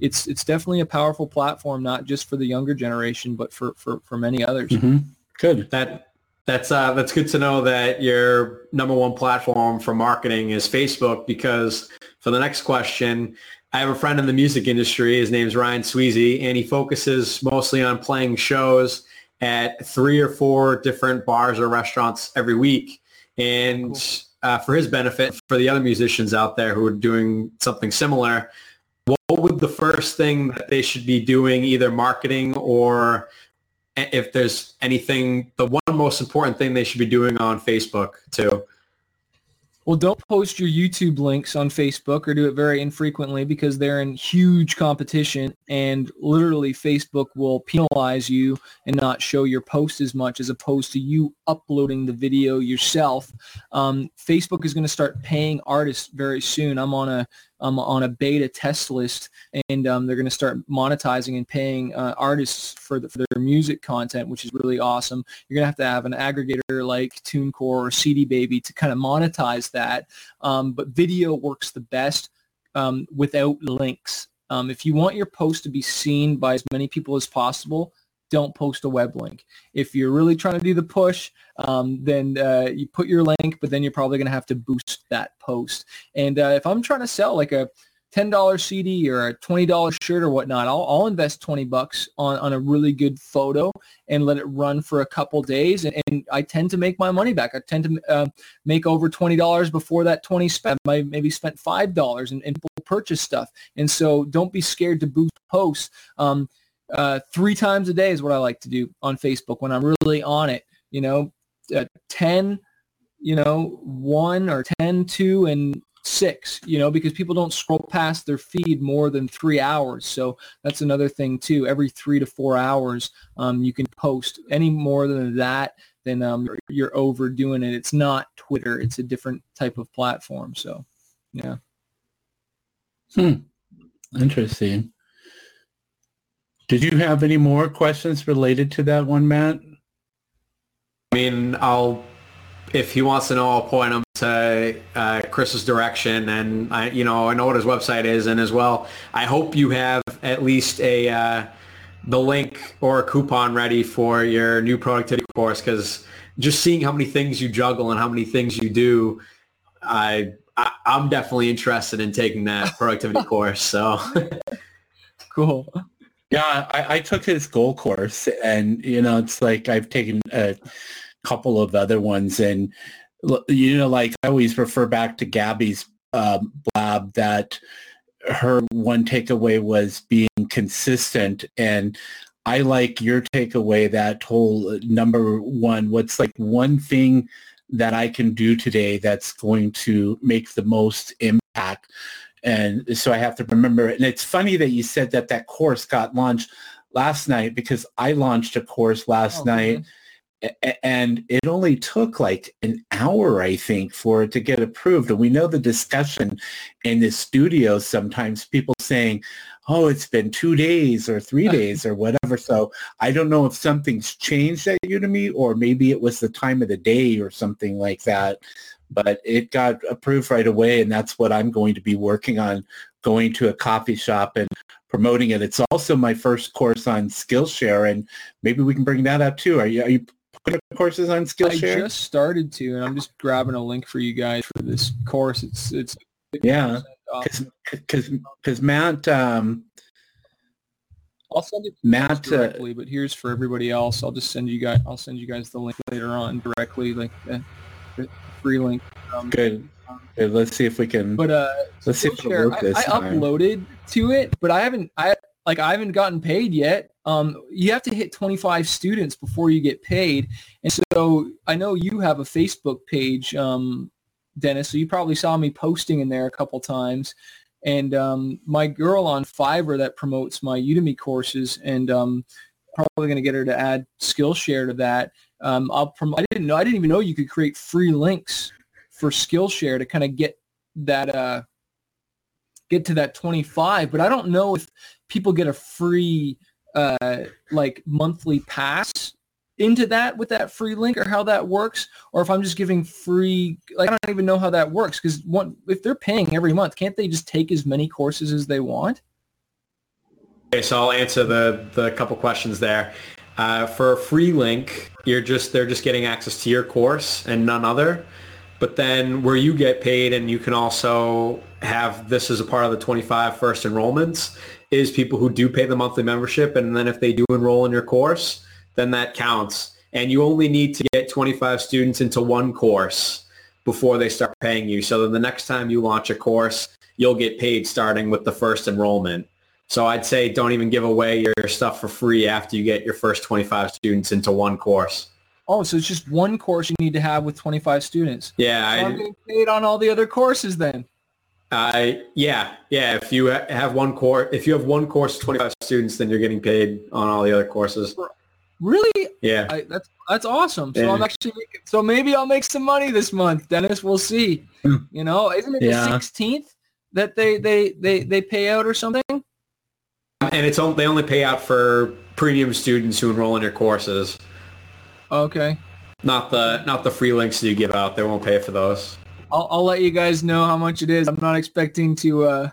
it's it's definitely a powerful platform, not just for the younger generation, but for for, for many others. Mm-hmm. Good. That that's uh, that's good to know that your number one platform for marketing is Facebook because for the next question, I have a friend in the music industry. His name is Ryan Sweezy, and he focuses mostly on playing shows at three or four different bars or restaurants every week. And cool. uh, for his benefit, for the other musicians out there who are doing something similar, what would the first thing that they should be doing, either marketing or if there's anything, the one most important thing they should be doing on Facebook too? Well, don't post your YouTube links on Facebook or do it very infrequently because they're in huge competition and literally Facebook will penalize you and not show your post as much as opposed to you uploading the video yourself. Um, Facebook is going to start paying artists very soon. I'm on a um, on a beta test list, and um, they're going to start monetizing and paying uh, artists for, the, for, their music content, which is really awesome. You're going to have to have an aggregator like TuneCore or CD Baby to kind of monetize that. Um, but video works the best um, without links. Um, if you want your post to be seen by as many people as possible, don't post a web link. If you're really trying to do the push, um, then uh, you put your link, but then you're probably going to have to boost that post. And uh, if I'm trying to sell like a $10 CD or a $20 shirt or whatnot, I'll, I'll invest 20 bucks on, on a really good photo and let it run for a couple days. And, and I tend to make my money back. I tend to uh, make over $20 before that 20 spent. I maybe spent $5 and, and purchase stuff. And so don't be scared to boost posts. Um, uh, three times a day is what I like to do on Facebook when I'm really on it. You know, uh, 10, you know, 1 or 10, 2, and 6, you know, because people don't scroll past their feed more than three hours. So that's another thing too. Every three to four hours, um, you can post any more than that, then um, you're, you're overdoing it. It's not Twitter. It's a different type of platform. So, yeah. Hmm. Interesting. Did you have any more questions related to that one, Matt? I mean, I'll if he wants to know, I'll point him to uh, Chris's direction, and I, you know, I know what his website is, and as well, I hope you have at least a uh, the link or a coupon ready for your new productivity course, because just seeing how many things you juggle and how many things you do, I, I I'm definitely interested in taking that [LAUGHS] productivity course. So cool. Yeah, I, I, took his goal course, and you know, it's like I've taken a couple of other ones, and you know, like I always refer back to Gabby's um, blab that her one takeaway was being consistent, and I like your takeaway that whole number one. What's like one thing that I can do today that's going to make the most impact? And so I have to remember. it. And it's funny that you said that that course got launched last night because I launched a course last oh, night. And it only took like an hour, I think, for it to get approved. And we know the discussion in the studio sometimes, people saying, oh, it's been two days or three [LAUGHS] days or whatever. So I don't know if something's changed at Udemy or maybe it was the time of the day or something like that. But it got approved right away, and that's what I'm going to be working on, going to a coffee shop and promoting it. It's also my first course on Skillshare, and maybe we can bring that up too. Are you, are you putting courses on Skillshare? I just started to, and I'm just grabbing a link for you guys for this course. It's it's yeah, because because Matt. Um, I'll send it Matt uh, directly, but here's for everybody else. I'll just send you guys. I'll send you guys the link later on directly, like the, the free link. Um, good. good. Let's see if we can. But uh, let's see if can work this. I, I uploaded to it, but I haven't. I like I haven't gotten paid yet. Um, you have to hit 25 students before you get paid, and so I know you have a Facebook page, um, Dennis. So you probably saw me posting in there a couple times. And um, my girl on Fiverr that promotes my Udemy courses, and um, probably going to get her to add Skillshare to that. Um, I'll prom- I didn't know. I didn't even know you could create free links for Skillshare to kind of get that uh, get to that 25. But I don't know if people get a free uh, like monthly pass into that with that free link or how that works or if I'm just giving free like I don't even know how that works because one if they're paying every month can't they just take as many courses as they want okay so I'll answer the the couple questions there uh, for a free link you're just they're just getting access to your course and none other but then where you get paid and you can also have this as a part of the 25 first enrollments is people who do pay the monthly membership and then if they do enroll in your course then that counts. And you only need to get 25 students into one course before they start paying you. So then the next time you launch a course, you'll get paid starting with the first enrollment. So I'd say don't even give away your stuff for free after you get your first 25 students into one course. Oh, so it's just one course you need to have with 25 students. Yeah. So I, am getting paid on all the other courses then. Uh, yeah, yeah. If you have one course, if you have one course, 25 students, then you're getting paid on all the other courses. Really? Yeah. I, that's that's awesome. So Yeah. I'm actually so maybe I'll make some money this month, Dennis. We'll see. Hmm. You know, isn't it Yeah. the 16th that they they they they pay out or something? And it's on, they only pay out for premium students who enroll in your courses, Okay. not the not the free links that you give out. They won't pay for those. I'll I'll let you guys know how much it is. I'm not expecting to uh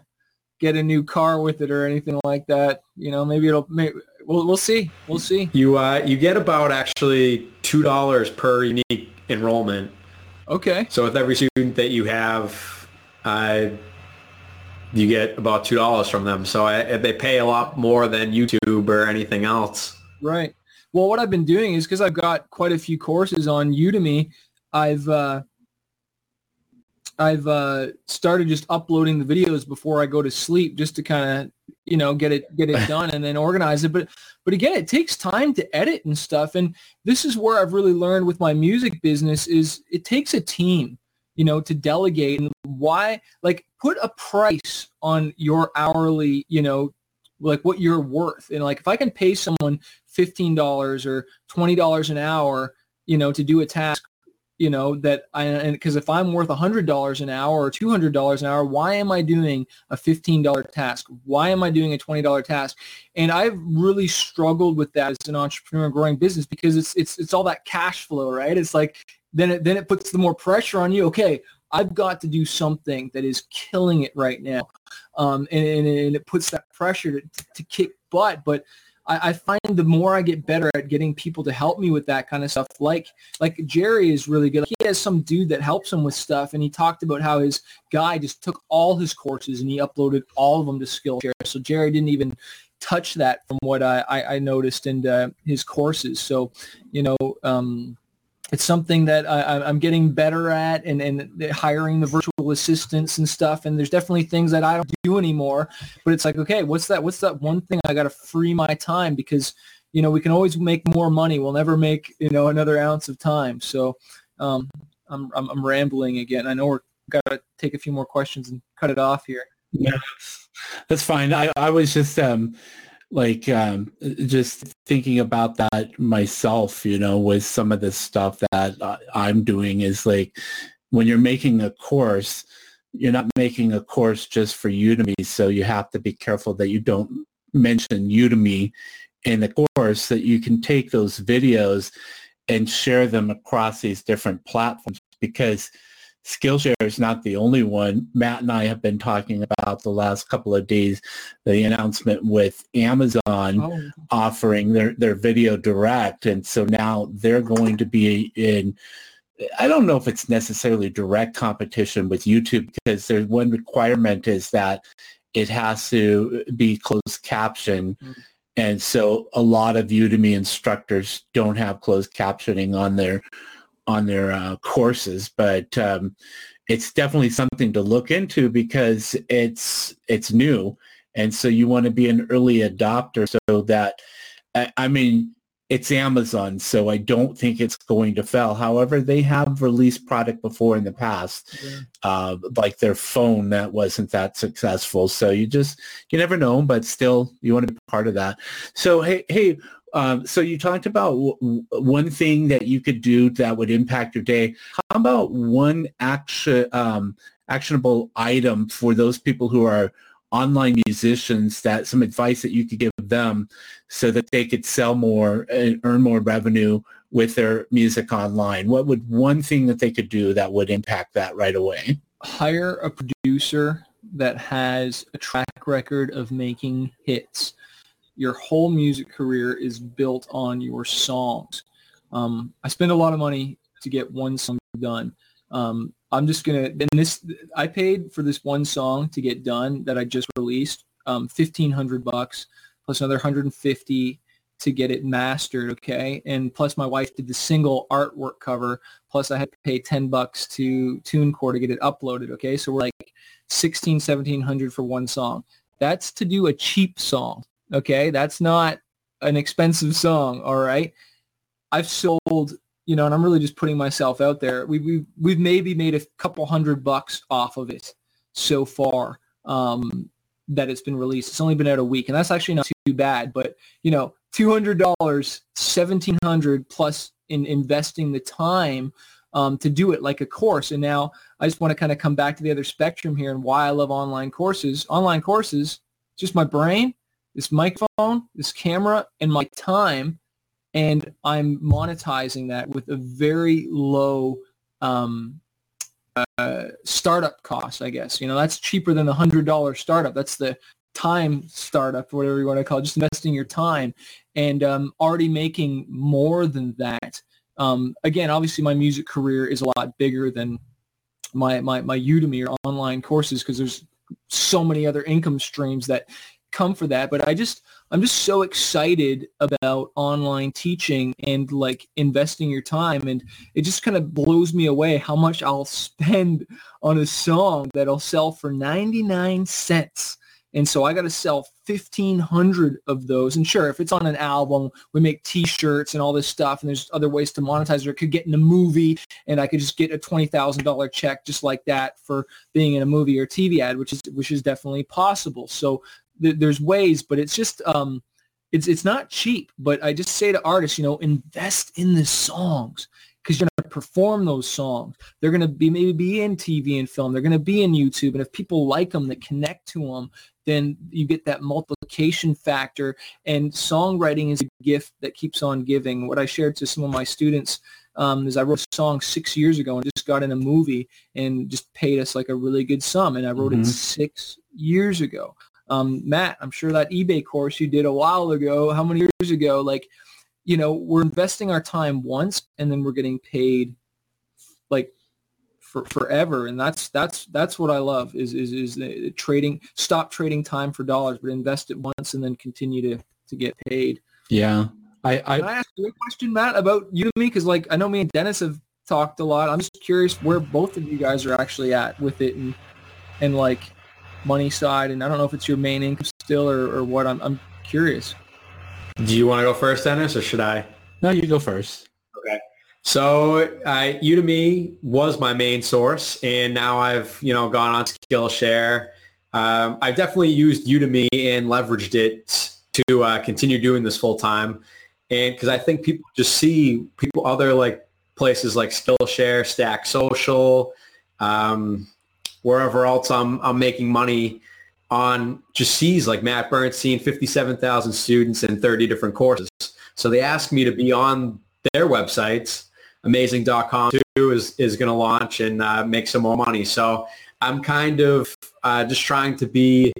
get a new car with it or anything like that. You know, maybe it'll maybe we'll we'll see. We'll see. You uh, you get about actually two dollars per unique enrollment. Okay. So with every student that you have, uh, you get about two dollars from them. So I, they pay a lot more than YouTube or anything else. Right. Well, what I've been doing is because I've got quite a few courses on Udemy, I've uh, I've uh, started just uploading the videos before I go to sleep, just to kind of you know get it get it [LAUGHS] done and then organize it. But but again, it takes time to edit and stuff. And this is where I've really learned with my music business is it takes a team, you know, to delegate and why like put a price on your hourly, you know, like what you're worth. And like if I can pay someone $15 or $20 an hour, you know, to do a task, you know, that I, and because if I'm worth $100 an hour or $200 an hour, why am I doing a $15 task? Why am I doing a $20 task? And I've really struggled with that as an entrepreneur growing business because it's, it's, it's all that cash flow, right? It's like, then it, then it puts the more pressure on you. Okay, I've got to do something that is killing it right now. Um, and, and, and it puts that pressure to, to kick butt. But I, I find the more I get better at getting people to help me with that kind of stuff, like like Jerry is really good. He has some dude that helps him with stuff, and he talked about how his guy just took all his courses and he uploaded all of them to Skillshare. So Jerry didn't even touch that from what I, I, I noticed in uh, his courses. So, you know, um, it's something that I, I'm getting better at and, and hiring the virtual assistants and stuff. And there's definitely things that I don't do anymore, but it's like, okay, what's that? What's that one thing I got to free my time because, you know, we can always make more money. We'll never make, you know, another ounce of time. So um, I'm, I'm, I'm rambling again. I know we're got to take a few more questions and cut it off here. Yeah, that's, that's fine. I, I was just um, like um, just thinking about that myself, you know, with some of the stuff that uh, I'm doing is like when you're making a course, you're not making a course just for Udemy, so you have to be careful that you don't mention Udemy in the course that you can take those videos and share them across these different platforms because Skillshare is not the only one. Matt and I have been talking about the last couple of days the announcement with Amazon oh. offering their, their video direct. And so now they're going to be in I don't know if it's necessarily direct competition with YouTube because there's one requirement is that it has to be closed caption. Mm-hmm. And so a lot of Udemy instructors don't have closed captioning on their on their uh, courses, but um, it's definitely something to look into because it's it's new, and so you want to be an early adopter so that I, I mean it's Amazon, so I don't think it's going to fail. However, they have released product before in the past, yeah. uh, like their phone that wasn't that successful. So you just you never know, but still you want to be part of that. So hey, hey, um, so you talked about w- one thing that you could do that would impact your day. How about one action um, actionable item for those people who are online musicians that some advice that you could give them so that they could sell more and earn more revenue with their music online? What would one thing that they could do that would impact that right away? Hire a producer that has a track record of making hits your whole music career is built on your songs. Um, I spend a lot of money to get one song done. Um, I'm just gonna and this I paid for this one song to get done that I just released, um, fifteen hundred bucks plus another hundred and fifty to get it mastered. Okay, and plus my wife did the single artwork cover. Plus I had to pay ten bucks to TuneCore to get it uploaded. Okay, so we're like 16, 1700 for one song. That's to do a cheap song. Okay, that's not an expensive song. All right, I've sold, you know, and I'm really just putting myself out there. We we we've maybe made a couple hundred bucks off of it so far. Um, that it's been released. It's only been out a week, and that's actually not too bad. But you know, two hundred dollars, seventeen hundred plus in investing the time um, to do it like a course. And now I just want to kind of come back to the other spectrum here and why I love online courses. Online courses, just my brain this microphone, this camera, and my time, and I'm monetizing that with a very low um, uh, startup cost, I guess. You know, that's cheaper than the $100 startup. That's the time startup, whatever you want to call it, just investing your time and um, already making more than that. Um, again, obviously my music career is a lot bigger than my, my, my Udemy or online courses because there's so many other income streams that come for that but i just i'm just so excited about online teaching and like investing your time and it just kind of blows me away how much i'll spend on a song that'll sell for 99 cents and so I got to sell 1,500 of those. And sure, if it's on an album, we make T-shirts and all this stuff, and there's other ways to monetize. Or it could get in a movie, and I could just get a $20,000 check just like that for being in a movie or TV ad, which is which is definitely possible. So th- there's ways, but it's just um, it's it's not cheap. But I just say to artists, you know, invest in the songs because you're going to perform those songs. They're going to be maybe be in TV and film. They're going to be in YouTube. And if people like them, that connect to them, then you get that multiplication factor. And songwriting is a gift that keeps on giving. What I shared to some of my students um, is I wrote a song six years ago and just got in a movie and just paid us like a really good sum. And I wrote mm-hmm. it six years ago. Um, Matt, I'm sure that eBay course you did a while ago, how many years ago, like, you know, we're investing our time once and then we're getting paid like for forever. And that's, that's, that's what I love is, is, is trading, stop trading time for dollars, but invest it once and then continue to, to get paid. Yeah. I, I, Can I ask you a question, Matt, about you and me? Because like I know me and Dennis have talked a lot. I'm just curious where both of you guys are actually at with it, and and like money side, and I don't know if it's your main income still or, or what. I'm, I'm curious. Do you want to go first, Dennis, or should I? No, you go first. Okay. So uh, Udemy was my main source, and now I've you know gone on Skillshare. Um, I've definitely used Udemy and leveraged it to uh, continue doing this full time, and because I think people just see people other like places like Skillshare, Stack Social, um, wherever else I'm I'm making money on just sees like Matt Bernstein, 57,000 students in 30 different courses. So they asked me to be on their websites. Amazing.com too is, is going to launch and uh, make some more money. So I'm kind of uh, just trying to be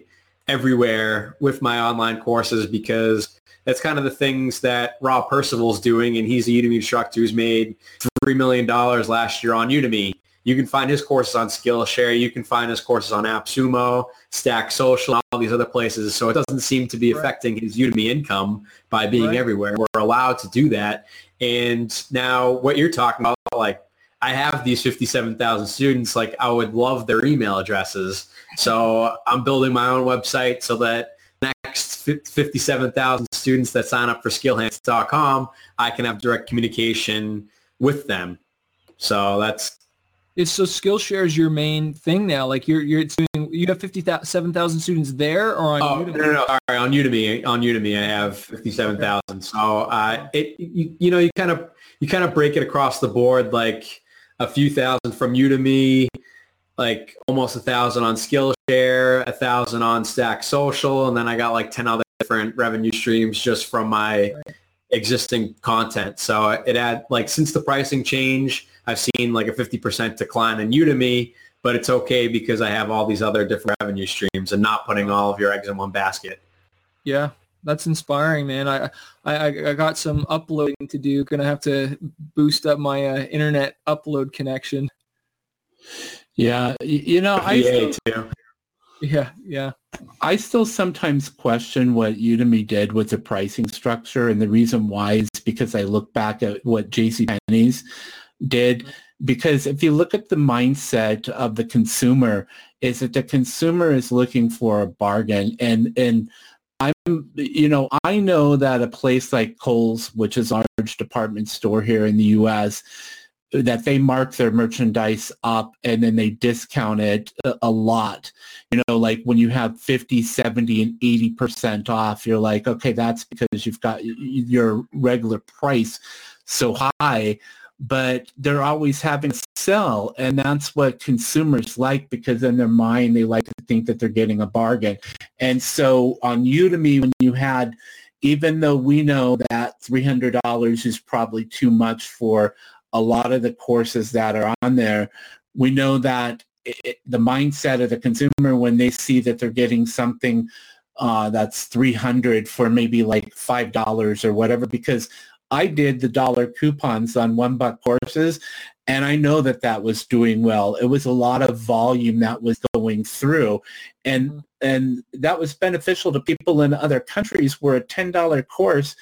everywhere with my online courses because that's kind of the things that Rob Percival's doing. And he's a Udemy instructor who's made $3 million last year on Udemy. You can find his courses on Skillshare. You can find his courses on AppSumo, Stack Social, all these other places. So it doesn't seem to be right. affecting his Udemy income by being right. everywhere. We're allowed to do that. And now what you're talking about, like I have these 57,000 students, like I would love their email addresses. So I'm building my own website so that next 57,000 students that sign up for skillhance.com, I can have direct communication with them. So that's it's so Skillshare is your main thing now. Like you're you're doing you have fifty seven thousand students there or on oh, Udemy? No, no, no. Sorry, on Udemy. On Udemy, I have fifty seven thousand. So uh, it you, you know you kind of you kind of break it across the board like a few thousand from Udemy, like almost a thousand on Skillshare, a thousand on Stack Social, and then I got like ten other different revenue streams just from my existing content. So it had like since the pricing change I've seen like a 50% decline in Udemy, but it's okay because I have all these other different revenue streams and not putting all of your eggs in one basket. Yeah, that's inspiring, man. I, I, I got some uploading to do. Gonna have to boost up my uh, internet upload connection. Yeah, you know, I still, too. Yeah, yeah. I still sometimes question what Udemy did with the pricing structure, and the reason why is because I look back at what JC Penney's did because if you look at the mindset of the consumer is that the consumer is looking for a bargain and and I'm you know I know that a place like Kohl's which is large department store here in the US that they mark their merchandise up and then they discount it a, a, lot. You know, like when you have 50, 70, and 80% off, you're like, okay, that's because you've got your regular price so high but they're always having to sell and that's what consumers like because in their mind they like to think that they're getting a bargain. And so on udemy when you had even though we know that $300 is probably too much for a lot of the courses that are on there we know that it, the mindset of the consumer when they see that they're getting something uh, that's 300 for maybe like $5 or whatever because I did the dollar coupons on one buck courses and I know that that was doing well. It was a lot of volume that was going through and mm-hmm. and that was beneficial to people in other countries where a $10 course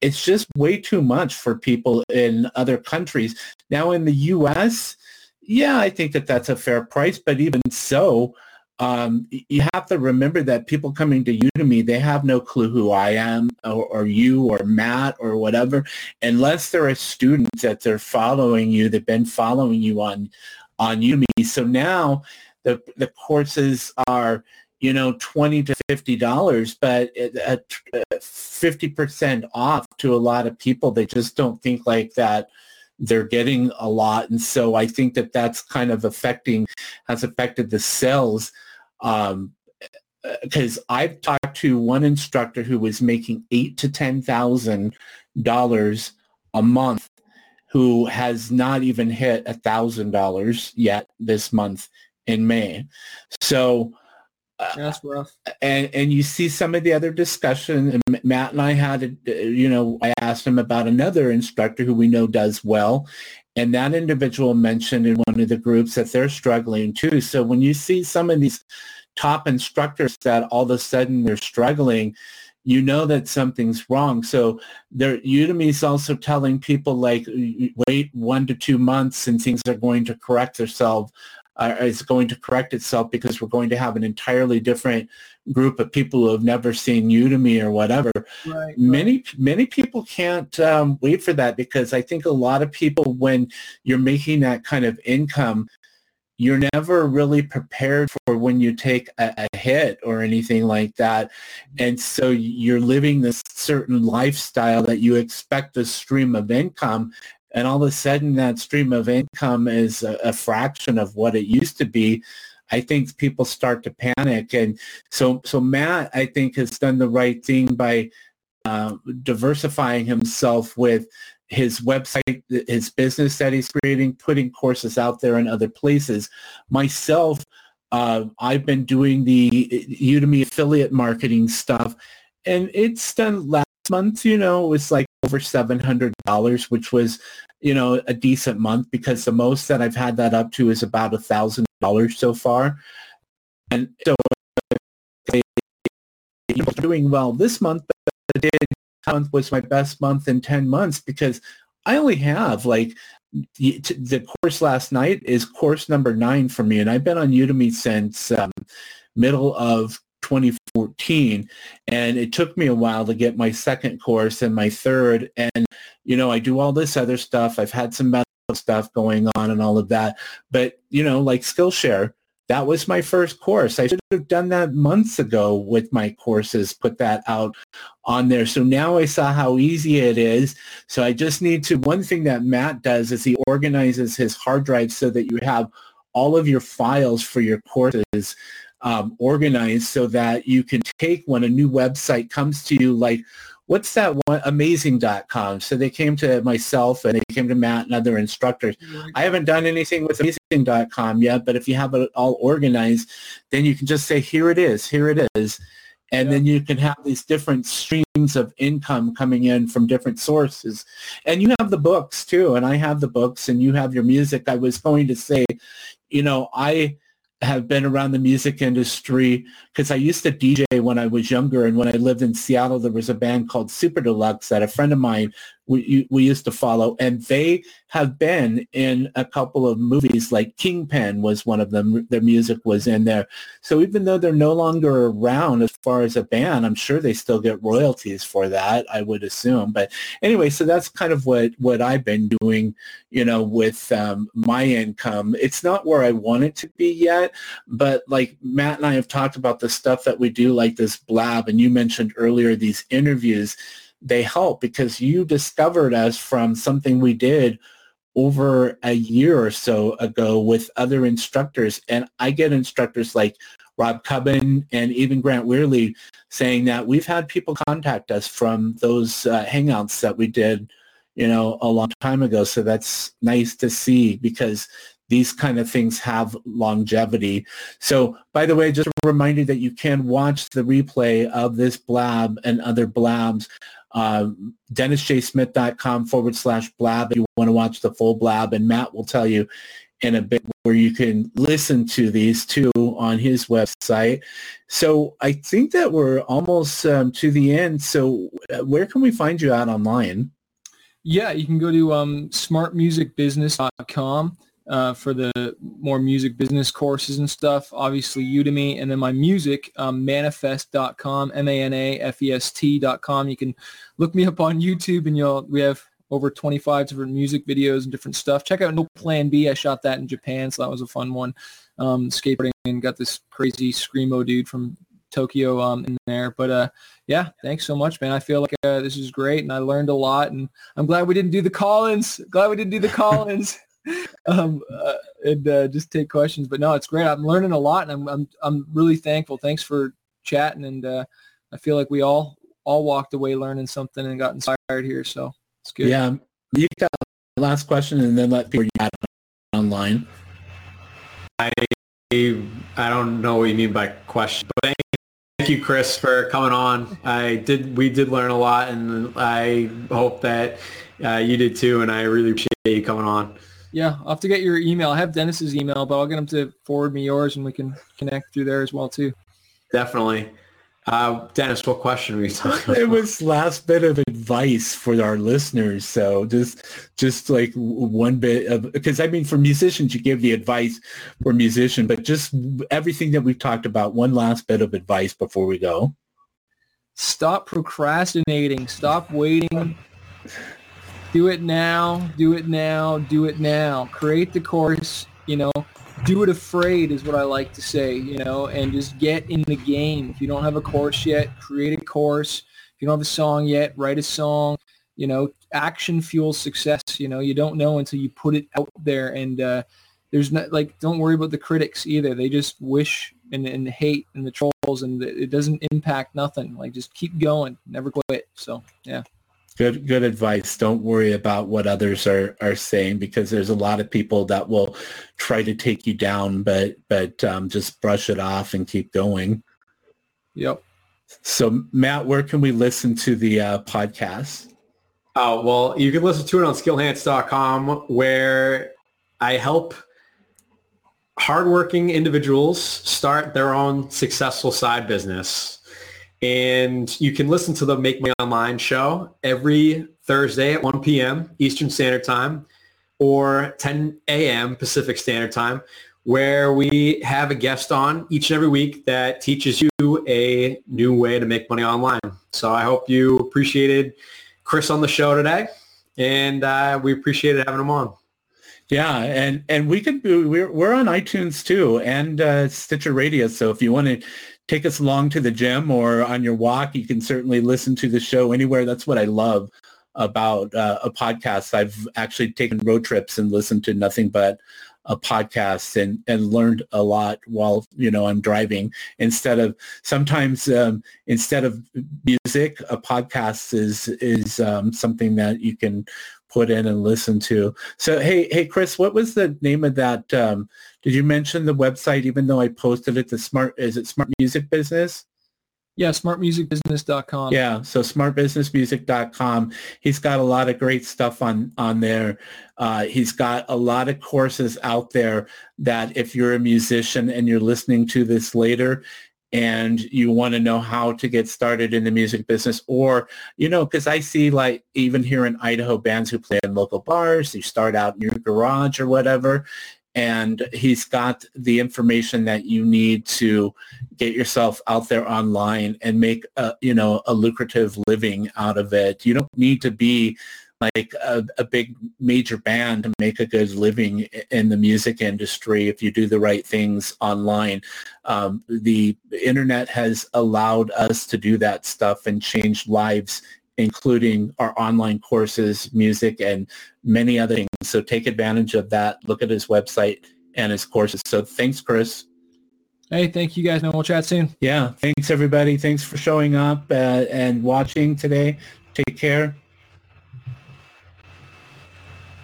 it's just way too much for people in other countries. Now in the US, yeah, I think that that's a fair price, but even so, um, you have to remember that people coming to Udemy, they have no clue who I am or, or, you or Matt or whatever, unless they're a student that they're following you, they've been following you on, on Udemy. So now the, the courses are, you know, 20 to $50, but at 50% off to a lot of people, they just don't think like that they're getting a lot. And so I think that that's kind of affecting, has affected the sales um, because I've talked to one instructor who was making eight to ten thousand dollars a month, who has not even hit a thousand dollars yet this month in May. So that's uh, rough. And and you see some of the other discussion. And Matt and I had, uh, you know, I asked him about another instructor who we know does well, and that individual mentioned in one of the groups that they're struggling too. So when you see some of these top instructors that all of a sudden they're struggling, you know that something's wrong. So there, Udemy is also telling people like, wait one to two months and things are going to correct themselves. Uh, is going to correct itself because we're going to have an entirely different group of people who have never seen Udemy or whatever. Right, many right. many people can't um, wait for that because I think a lot of people, when you're making that kind of income, you're never really prepared for when you take a, a, hit or anything like that. And so you're living this certain lifestyle that you expect a stream of income and all of a sudden that stream of income is a, a, fraction of what it used to be I think people start to panic. And so, so Matt, I think, has done the right thing by uh, diversifying himself with his website, his business that he's creating, putting courses out there in other places. Myself, uh, I've been doing the Udemy affiliate marketing stuff, and it's done month. You know, it was like over seven hundred dollars, which was, you know, a decent month because the most that I've had that up to is about a thousand dollars so far, and so they doing well this month. But the did month was my best month in 10 months because I only have like the course last night is course number nine for me. And I've been on Udemy since um, middle of 2014 and it took me a while to get my second course and my third and you know i do all this other stuff i've had some medical stuff going on and all of that but you know like skillshare that was my first course. I should have done that months ago with my courses, put that out on there. So now I saw how easy it is. So I just need to, one thing that Matt does is he organizes his hard drive so that you have all of your files for your courses um, organized so that you can take when a new website comes to you like what's that one amazing.com so they came to myself and they came to matt and other instructors. I haven't done anything with amazing.com yet but if you have it all organized then you can just say here it is here it is. And yeah. then you can have these different streams of income coming in from different sources. And you have the books too and i have the books and you have your music. I was going to say you know i have been around the music industry because I used to DJ when I was younger. And when I lived in Seattle, there was a band called Super Deluxe that a friend of mine we, we used to follow. And they have been in a couple of movies like Kingpin was one of them. Their music was in there. So even though they're no longer around as far as a band, I'm sure they still get royalties for that, I would assume. But anyway, so that's kind of what, what I've been doing, you know, with um, my income. It's not where I want it to be yet, but like Matt and I have talked about the stuff that we do like this blab, and you mentioned earlier these interviews, they help because you discovered us from something we did over a year or so ago with other instructors. And I get instructors like Rob Cubbin and even Grant Weherley saying that we've had people contact us from those uh, hangouts that we did, you know, a long time ago. So that's nice to see because these kind of things have longevity. So by the way, just a reminder that you can watch the replay of this blab and other blabs uh, dennisjsmith.com forward slash blab if you want to watch the full blab. And Matt will tell you in a bit where you can listen to these two on his website. So I think that we're almost um, to the end. So where can we find you out online? Yeah, you can go to um, smartmusicbusiness.com uh, for the more music business courses and stuff. Obviously Udemy, and then my music, um, manafest.com, M-A-N-A-F-E-S-T.com. You can look me up on YouTube, and you'll we have over 25 different music videos and different stuff. Check out No Plan B. I shot that in Japan, so that was a fun one. Um, skateboarding and got this crazy screamo dude from Tokyo um, in there. But uh, yeah, thanks so much, man. I feel like uh, this is great, and I learned a lot. And I'm glad we didn't do the call-ins. Glad we didn't do the call-ins. [LAUGHS] [LAUGHS] um, uh, and uh, just take questions. But no, it's great. I'm learning a lot, and I'm I'm I'm really thankful. Thanks for chatting, and uh, I feel like we all all walked away learning something and got inspired here. So it's good. Yeah, you got last question, and then let people add online. I I don't know what you mean by question, but thank, thank you, Chris, for coming on. I did we did learn a lot, and I hope that uh, you did too. And I really appreciate you coming on. Yeah, I'll have to get your email. I have Dennis's email, but I'll get him to forward me yours, and we can connect through there as well too. Definitely. Uh, Dennis, what question were you talking [LAUGHS] about? It was last bit of advice for our listeners. So just, just like one bit of, because I mean, for musicians, you give the advice for musician, but just everything that we've talked about, one last bit of advice before we go. Stop procrastinating. Stop waiting do it now, do it now, do it now. Create the course, you know, do it afraid is what I like to say, you know, and just get in the game. If you don't have a course yet, create a course. If you don't have a song yet, write a song. You know, action fuels success. You know, you don't know until you put it out there and, uh, there's not like don't worry about the critics either. They just wish and, and hate and the trolls and it doesn't impact nothing. Like just keep going, never quit. So yeah. Good, good advice. Don't worry about what others are, are saying because there's a lot of people that will try to take you down, but but um, just brush it off and keep going. Yep. So Matt, where can we listen to the uh, podcast? Oh, well, you can listen to it on skillhance.com where I help hardworking individuals start their own successful side business. And you can listen to the Make Money Online show every Thursday at 1 p.m. Eastern Standard Time or 10 a.m. Pacific Standard Time, where we have a guest on each and every week that teaches you a new way to make money online. So I hope you appreciated Chris on the show today, and uh, we appreciated having him on. Yeah, and and we could we're we're on iTunes too and uh, Stitcher Radio. So if you want to take us along to the gym or on your walk, you can certainly listen to the show anywhere. That's what I love about uh, a podcast. I've actually taken road trips and listened to nothing but a podcast and, and learned a lot while, you know, I'm driving instead of sometimes um, instead of music, a podcast is, is um, something that you can put in and listen to. So, hey, hey, Chris, what was the name of that? Um, did you mention the website, even though I posted it, the smart, is it smart music business? Yeah, smartmusicbusiness.com. Yeah, so smartbusinessmusic.com. He's got a lot of great stuff on on there. Uh, he's got a lot of courses out there that if you're a musician and you're listening to this later and you want to know how to get started in the music business or, you know, because I see like even here in Idaho bands who play in local bars, you start out in your garage or whatever, and he's got the information that you need to get yourself out there online and make a, you know a lucrative living out of it. You don't need to be like a, a, big major band to make a good living in the music industry if you do the right things online. Um, the internet has allowed us to do that stuff and change lives including our online courses, music, and many other things. So take advantage of that. Look at his website and his courses. So thanks, Chris. Hey, thank you guys, man. We'll chat soon. Yeah, thanks everybody. Thanks for showing up uh, and watching today. Take care.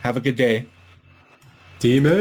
Have a good day. Team